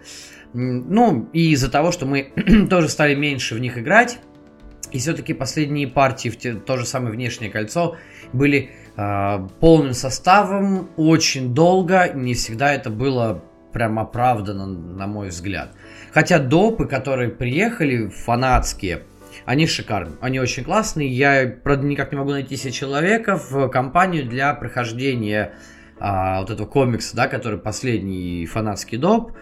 Speaker 1: Ну, и из-за того, что мы тоже стали меньше в них играть, и все-таки последние партии в те, то же самое внешнее кольцо были э, полным составом, очень долго, не всегда это было прям оправдано, на мой взгляд. Хотя допы, которые приехали, фанатские, они шикарны, они очень классные. Я, правда, никак не могу найти себе человека в компанию для прохождения а, вот этого комикса, да, который последний фанатский доп.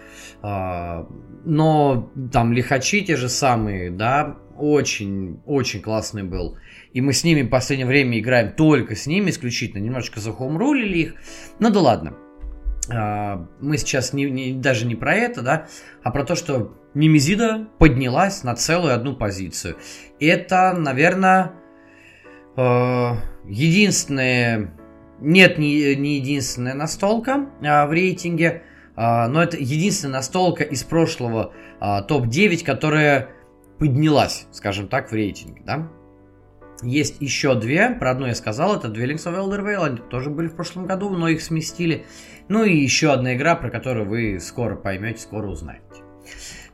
Speaker 1: А, но там лихачи те же самые, да, очень, очень классный был. И мы с ними в последнее время играем только с ними исключительно. Немножечко захомрулили их. Ну да ладно. А, мы сейчас не, не, даже не про это, да, а про то, что Немезида поднялась на целую одну позицию. Это, наверное, э, единственная, нет, не, не единственная настолка а, в рейтинге, а, но это единственная настолка из прошлого топ-9, которая поднялась, скажем так, в рейтинге, да. Есть еще две, про одну я сказал, это Dwellings of Eldervale, они тоже были в прошлом году, но их сместили. Ну и еще одна игра, про которую вы скоро поймете, скоро узнаете.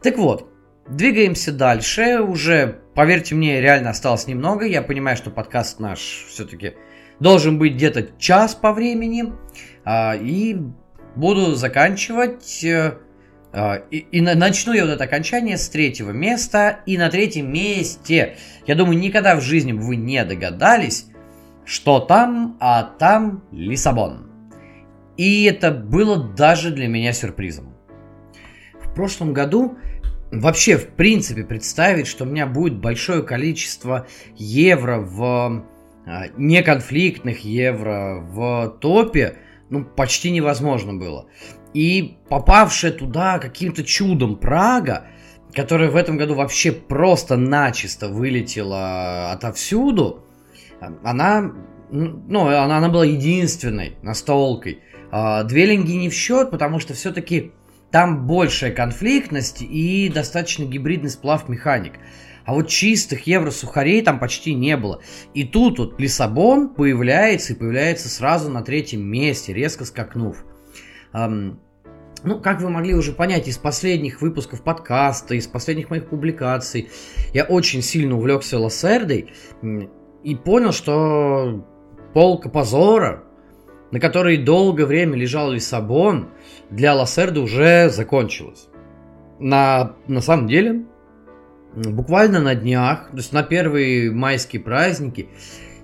Speaker 1: Так вот, двигаемся дальше. Уже, поверьте мне, реально осталось немного. Я понимаю, что подкаст наш все-таки должен быть где-то час по времени. А, и буду заканчивать. А, и, и начну я вот это окончание с третьего места. И на третьем месте, я думаю, никогда в жизни вы не догадались, что там, а там Лиссабон. И это было даже для меня сюрпризом. В прошлом году вообще, в принципе, представить, что у меня будет большое количество евро в а, неконфликтных евро в топе, ну, почти невозможно было. И попавшая туда каким-то чудом Прага, которая в этом году вообще просто начисто вылетела отовсюду, она, ну, она, она была единственной настолкой. А, Двелинги не в счет, потому что все-таки там большая конфликтность и достаточно гибридный сплав механик. А вот чистых евро-сухарей там почти не было. И тут вот Лиссабон появляется и появляется сразу на третьем месте, резко скакнув. Ну, как вы могли уже понять из последних выпусков подкаста, из последних моих публикаций, я очень сильно увлекся Лассердой и понял, что полка позора, на которой долгое время лежал Лиссабон, для Лассерды уже закончилась. На, на самом деле, буквально на днях, то есть на первые майские праздники,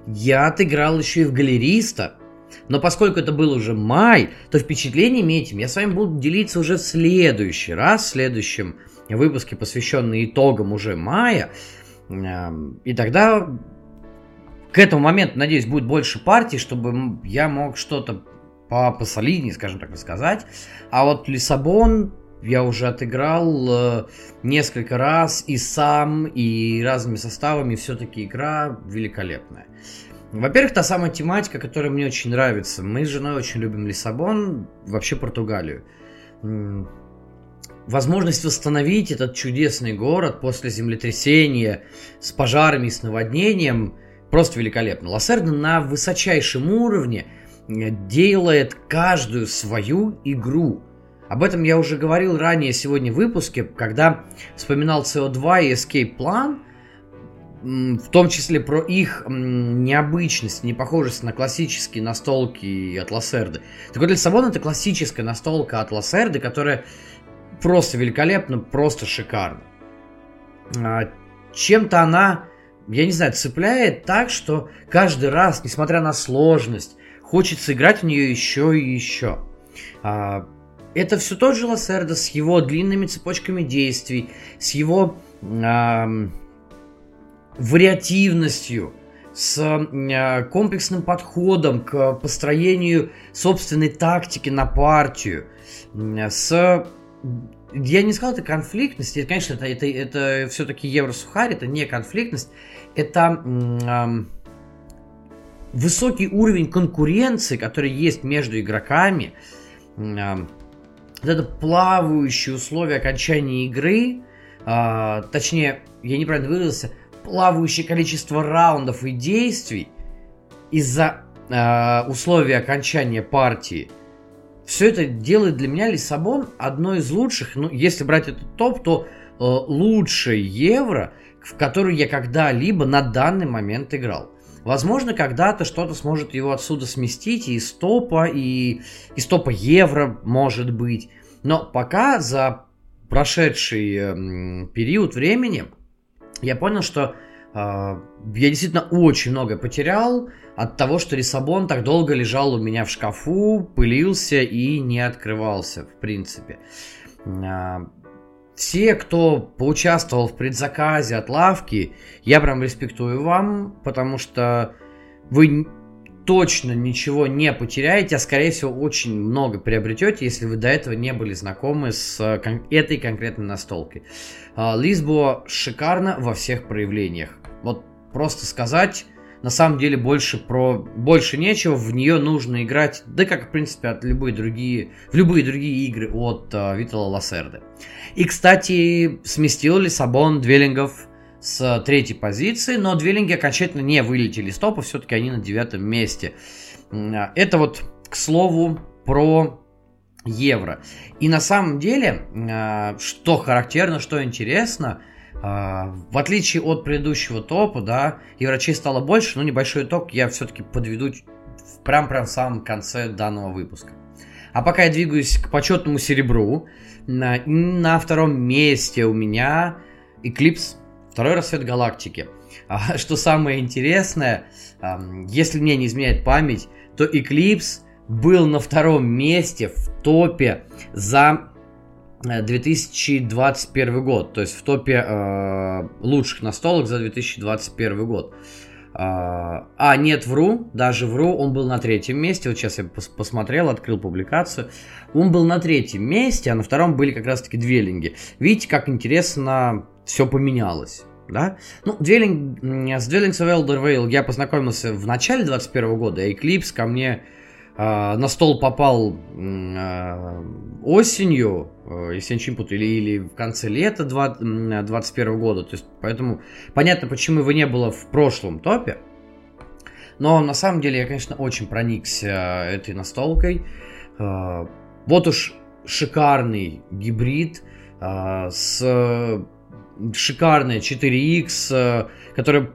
Speaker 1: я отыграл еще и в галериста – но поскольку это был уже май, то впечатлениями этим я с вами буду делиться уже в следующий раз, в следующем выпуске, посвященный итогам уже мая. Эм, и тогда к этому моменту, надеюсь, будет больше партий, чтобы я мог что-то по посолиднее, скажем так сказать. А вот Лиссабон я уже отыграл э, несколько раз и сам, и разными составами. Все-таки игра великолепная. Во-первых, та самая тематика, которая мне очень нравится. Мы с женой очень любим Лиссабон, вообще Португалию. Возможность восстановить этот чудесный город после землетрясения с пожарами и с наводнением просто великолепно. Лассерда на высочайшем уровне э, делает каждую свою игру. Об этом я уже говорил ранее сегодня в выпуске, когда вспоминал CO2 и Escape Plan – в том числе про их необычность, непохожесть на классические настолки от Лассерды. Так вот, Лиссабон это классическая настолка от Лассерды, которая просто великолепна, просто шикарна. А, чем-то она, я не знаю, цепляет так, что каждый раз, несмотря на сложность, хочется играть в нее еще и еще. А, это все тот же Лассерда с его длинными цепочками действий, с его вариативностью, с э, комплексным подходом к построению собственной тактики на партию, с я не сказал, это конфликтность. Это, конечно, это, это, это все-таки Евросухарь, это не конфликтность. Это э, высокий уровень конкуренции, который есть между игроками. Э, вот это плавающие условия окончания игры. Э, точнее, я неправильно выразился плавающее количество раундов и действий из-за э, условий окончания партии. Все это делает для меня Лиссабон одной из лучших, ну, если брать этот топ, то э, лучшее евро, в который я когда-либо на данный момент играл. Возможно, когда-то что-то сможет его отсюда сместить, и из топа, и из топа евро, может быть. Но пока за прошедший э, период времени я понял, что э, я действительно очень много потерял от того, что Лиссабон так долго лежал у меня в шкафу, пылился и не открывался, в принципе. Э, все, кто поучаствовал в предзаказе от лавки, я прям респектую вам, потому что вы точно ничего не потеряете, а скорее всего очень много приобретете, если вы до этого не были знакомы с кон- этой конкретной настолкой. А, Лисбо шикарно во всех проявлениях. Вот просто сказать, на самом деле больше про больше нечего, в нее нужно играть, да как в принципе от любые другие, в любые другие игры от uh, Витала Лассерды. И, кстати, сместил Лиссабон Двеллингов с третьей позиции, но Двеллинги окончательно не вылетели из топа, все-таки они на девятом месте. Это вот, к слову, про евро. И на самом деле, а, что характерно, что интересно, а, в отличие от предыдущего топа, да, еврочей стало больше, но небольшой итог я все-таки подведу прям-прям самом конце данного выпуска. А пока я двигаюсь к почетному серебру, на, на втором месте у меня Eclipse Второй рассвет галактики. А, что самое интересное, если мне не изменяет память, то Eclipse был на втором месте в топе за 2021 э, год, то есть в топе э, лучших настолок за 2021 год. А, а, нет, вру, даже вру, он был на третьем месте, вот сейчас я пос посмотрел, открыл публикацию, он был на третьем месте, а на втором были как раз-таки двелинги. Видите, как интересно все поменялось. Да? Ну, Dwelling, с Dwellings of Elder Vale я познакомился в начале 21 года, а Eclipse ко мне на стол попал э, осенью, э, если я не путаю, или, или в конце лета 2021 года. То есть, поэтому понятно, почему его не было в прошлом топе. Но на самом деле я, конечно, очень проникся этой настолкой. Э, вот уж шикарный гибрид э, с шикарная 4X, э, которая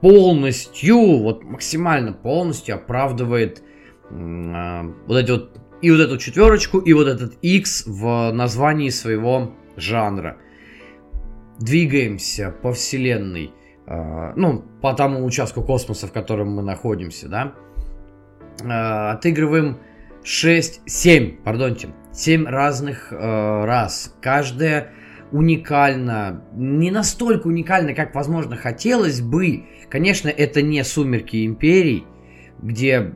Speaker 1: полностью, вот максимально полностью оправдывает э, вот эти вот и вот эту четверочку, и вот этот X в названии своего жанра. Двигаемся по вселенной, э, ну, по тому участку космоса, в котором мы находимся, да. Отыгрываем 6, 7, пардонте, 7 разных раз. Каждая уникально, не настолько уникально, как, возможно, хотелось бы. Конечно, это не «Сумерки Империй», где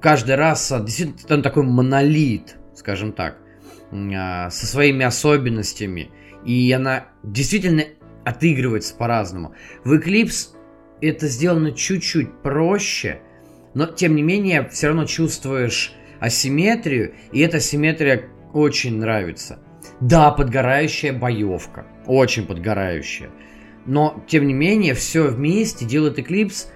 Speaker 1: каждая раса действительно там такой монолит, скажем так, а, со своими особенностями. И она действительно отыгрывается по-разному. В Eclipse это сделано чуть-чуть проще, но тем не менее все равно чувствуешь асимметрию, и эта асимметрия очень нравится. Да, подгорающая боевка. Очень подгорающая. Но, тем не менее, все вместе делает Eclipse,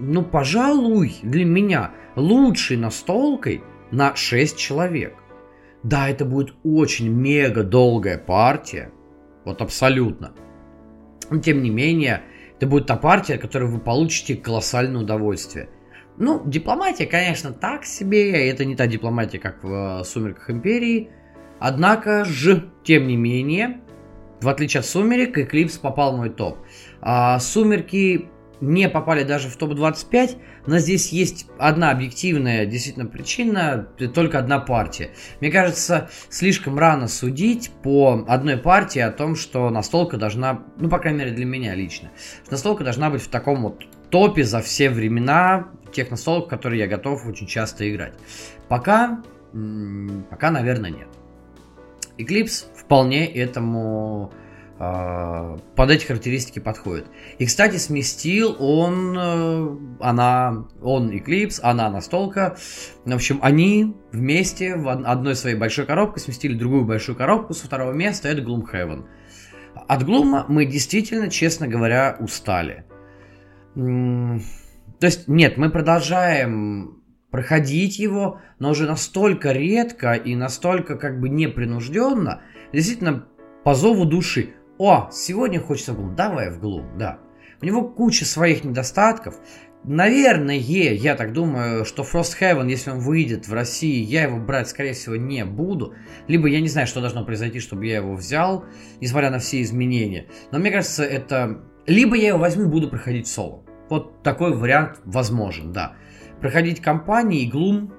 Speaker 1: ну, пожалуй, для меня лучшей настолкой на 6 человек. Да, это будет очень мега долгая партия. Вот абсолютно. Но тем не менее, это будет та партия, от которой вы получите колоссальное удовольствие. Ну, дипломатия, конечно, так себе. Это не та дипломатия, как в «Сумерках Империи». Однако же, тем не менее, в отличие от «Сумерек», «Эклипс» попал в мой топ. А «Сумерки» не попали даже в топ-25, но здесь есть одна объективная действительно причина, только одна партия. Мне кажется, слишком рано судить по одной партии о том, что настолка должна, ну, по крайней мере, для меня лично, что настолка должна быть в таком вот топе за все времена тех настолок, которые я готов очень часто играть. Пока, пока, наверное, нет. Eclipse вполне этому под эти характеристики подходит. И, кстати, сместил он, э, она, он Eclipse, она настолка. В общем, они вместе в одной своей большой коробке сместили другую большую коробку со второго места, это Gloomhaven. От Глума мы действительно, честно говоря, устали. То есть, нет, мы продолжаем проходить его, но уже настолько редко и настолько как бы непринужденно, действительно по зову души. О, сегодня хочется в Gloom, давай в Gloom, да. У него куча своих недостатков. Наверное, я так думаю, что Frost Heaven, если он выйдет в России, я его брать, скорее всего, не буду. Либо я не знаю, что должно произойти, чтобы я его взял, несмотря на все изменения. Но мне кажется, это... Либо я его возьму и буду проходить соло. Вот такой вариант возможен, да. Проходить кампании и Gloom...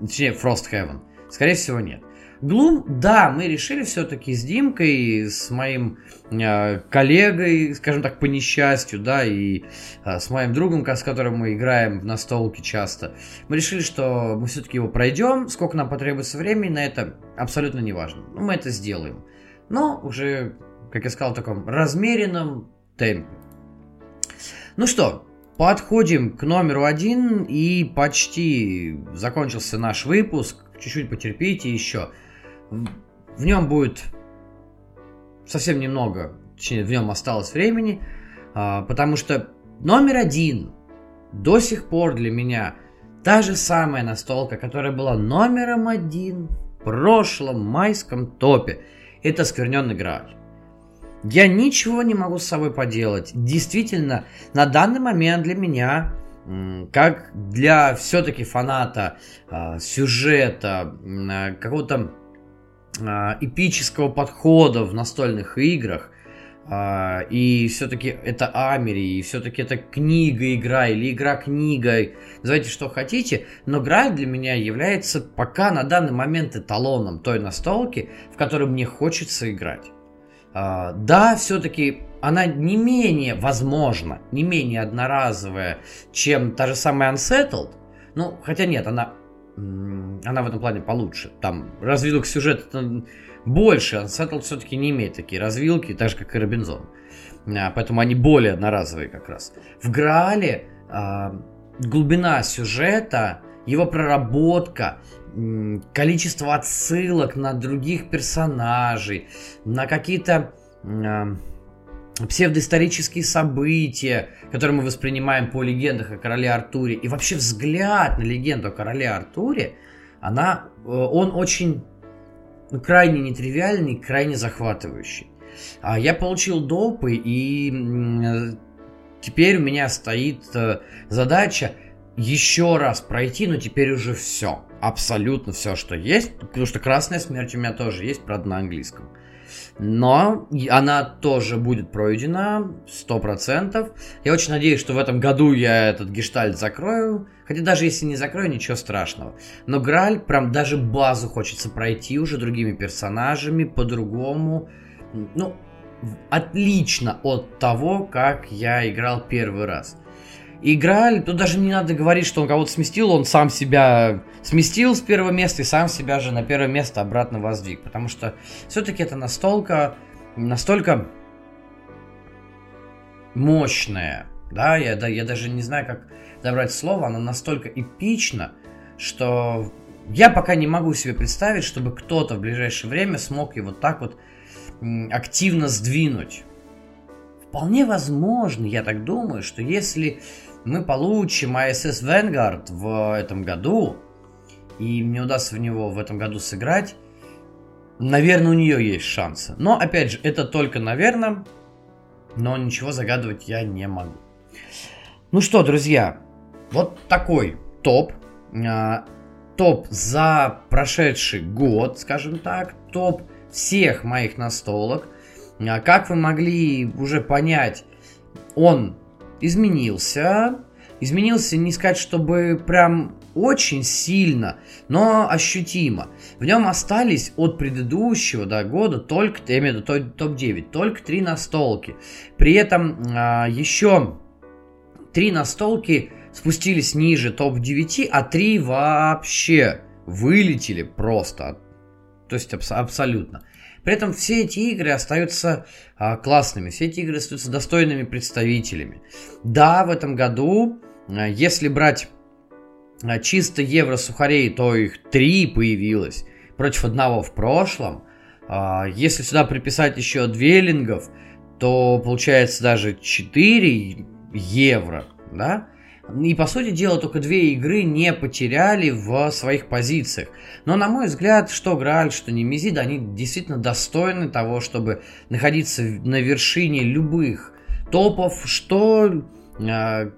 Speaker 1: Точнее, Frost Heaven. Скорее всего, нет. Глум, да, мы решили все-таки с Димкой, с моим э, коллегой, скажем так, по несчастью, да, и э, с моим другом, с которым мы играем в настолке часто, мы решили, что мы все-таки его пройдем, сколько нам потребуется времени на это, абсолютно не важно. Ну, мы это сделаем. Но уже, как я сказал, в таком размеренном темпе. Ну что, подходим к номеру один, и почти закончился наш выпуск. Чуть-чуть потерпите еще. В нем будет совсем немного, точнее, в нем осталось времени, а, потому что номер один до сих пор для меня та же самая настолка, которая была номером один в прошлом майском топе. Это скверненный Грааль. Я ничего не могу с собой поделать. Действительно, на данный момент для меня, как для все-таки фаната э, сюжета, э, какого-то а, эпического подхода в настольных играх, а, и все-таки это Амери, и все-таки это книга-игра или игра-книга, называйте что хотите, но Грааль для меня является пока на данный момент эталоном той настолки, в которой мне хочется играть. А, да, все-таки она не менее, возможно, не менее одноразовая, чем та же самая Unsettled, ну, хотя нет, она она в этом плане получше. Там развилок сюжета больше, а Unsettled все-таки не имеет такие развилки, так же, как и Робинзон. А, поэтому они более одноразовые как раз. В Граале а, глубина сюжета, его проработка, количество отсылок на других персонажей, на какие-то а, псевдоисторические события, которые мы воспринимаем по легендах о короле Артуре, и вообще взгляд на легенду о короле Артуре, она, э, он очень ну, крайне нетривиальный, крайне захватывающий. А я получил допы, и теперь у меня стоит э, задача еще раз пройти, но теперь уже все. Абсолютно все, что есть. Потому что Красная Смерть у меня тоже есть, правда, на английском. Но она тоже будет пройдена 100%. Я очень надеюсь, что в этом году я этот гештальт закрою. Хотя даже если не закрою, ничего страшного. Но Граль, прям даже базу хочется пройти уже другими персонажами, по-другому. Ну, отлично от того, как я играл первый раз играли, тут даже не надо говорить, что он кого-то сместил, он сам себя сместил с первого места и сам себя же на первое место обратно воздвиг. Потому что все-таки это настолько, настолько мощная, да, я, да, я даже не знаю, как добрать слово, она настолько эпична, что я пока не могу себе представить, чтобы кто-то в ближайшее время смог его так вот активно сдвинуть. Вполне возможно, я так думаю, что если мы получим ISS Vanguard в этом году, и мне удастся в него в этом году сыграть, наверное, у нее есть шансы. Но, опять же, это только наверное, но ничего загадывать я не могу. Ну что, друзья, вот такой топ. А, топ за прошедший год, скажем так. Топ всех моих настолок. А, как вы могли уже понять, он изменился. Изменился не сказать, чтобы прям очень сильно, но ощутимо. В нем остались от предыдущего да, года только, я имею в виду топ-9, только три настолки. При этом а, еще три настолки спустились ниже топ-9, а три вообще вылетели просто. То есть абс- абсолютно. При этом все эти игры остаются а, классными, все эти игры остаются достойными представителями. Да, в этом году, а, если брать а, чисто евро сухарей, то их три появилось против одного в прошлом. А, если сюда приписать еще двелингов, то получается даже 4 евро, да? И по сути дела только две игры не потеряли в своих позициях. Но на мой взгляд, что Грааль, что Немезид, они действительно достойны того, чтобы находиться на вершине любых топов, что а,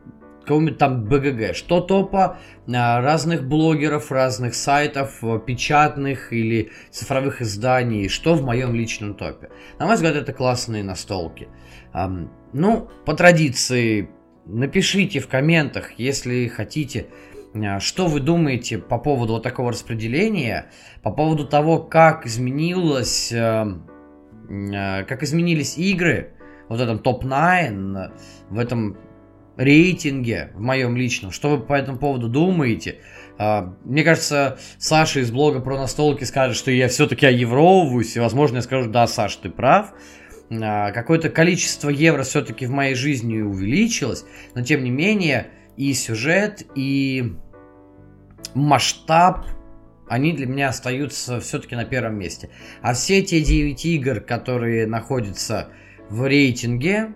Speaker 1: какого-нибудь там БГГ, что топа а, разных блогеров, разных сайтов, э, печатных или цифровых изданий, что в моем личном топе. На мой взгляд, это классные настолки. Ну, по традиции, напишите в комментах, если хотите, а, что вы думаете по поводу вот такого распределения, по поводу того, как изменилось, э, э, как изменились игры, вот в этом топ-9, в этом рейтинге в моем личном. Что вы по этому поводу думаете? А, мне кажется, Саша из блога про настолки скажет, что я все-таки оевровываюсь, и, возможно, я скажу, да, Саш, ты прав. А, какое-то количество евро все-таки в моей жизни увеличилось, но тем не менее и сюжет, и масштаб, они для меня остаются все-таки на первом месте. А все те 9 игр, которые находятся в рейтинге,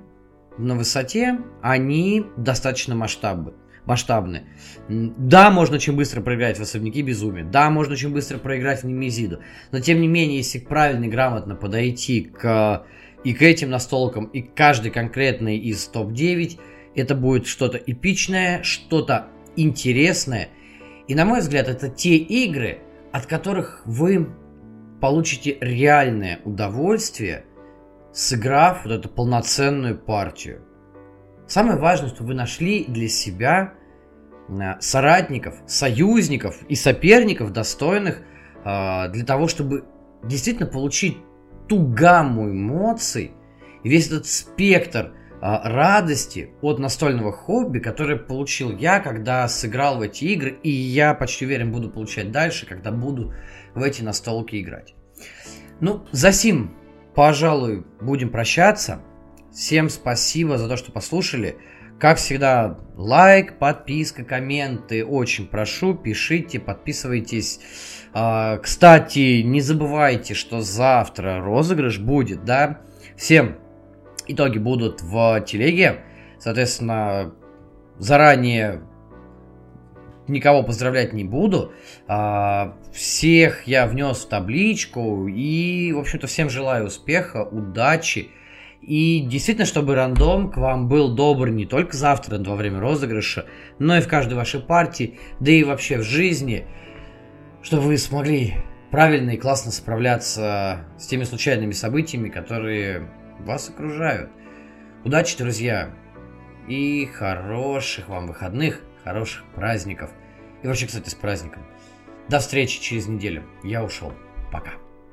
Speaker 1: на высоте, они достаточно масштабны. масштабны. Да, можно очень быстро проиграть в особняки безумия. Да, можно очень быстро проиграть в Немезиду. Но тем не менее, если правильно и грамотно подойти к и к этим настолкам, и к каждой конкретной из топ-9, это будет что-то эпичное, что-то интересное. И на мой взгляд, это те игры, от которых вы получите реальное удовольствие – сыграв вот эту полноценную партию. Самое важное, что вы нашли для себя э, соратников, союзников и соперников, достойных э, для того, чтобы действительно получить ту гамму эмоций весь этот спектр э, радости от настольного хобби, который получил я, когда сыграл в эти игры, и я почти уверен буду получать дальше, когда буду в эти настолки играть. Ну, за сим пожалуй, будем прощаться. Всем спасибо за то, что послушали. Как всегда, лайк, подписка, комменты. Очень прошу, пишите, подписывайтесь. А, кстати, не забывайте, что завтра розыгрыш будет, да? Всем итоги будут в телеге. Соответственно, заранее никого поздравлять не буду. А, всех я внес в табличку и, в общем-то, всем желаю успеха, удачи. И действительно, чтобы рандом к вам был добр не только завтра, во время розыгрыша, но и в каждой вашей партии, да и вообще в жизни, чтобы вы смогли правильно и классно справляться с теми случайными событиями, которые вас окружают. Удачи, друзья, и хороших вам выходных хороших праздников. И вообще, кстати, с праздником. До встречи через неделю. Я ушел. Пока.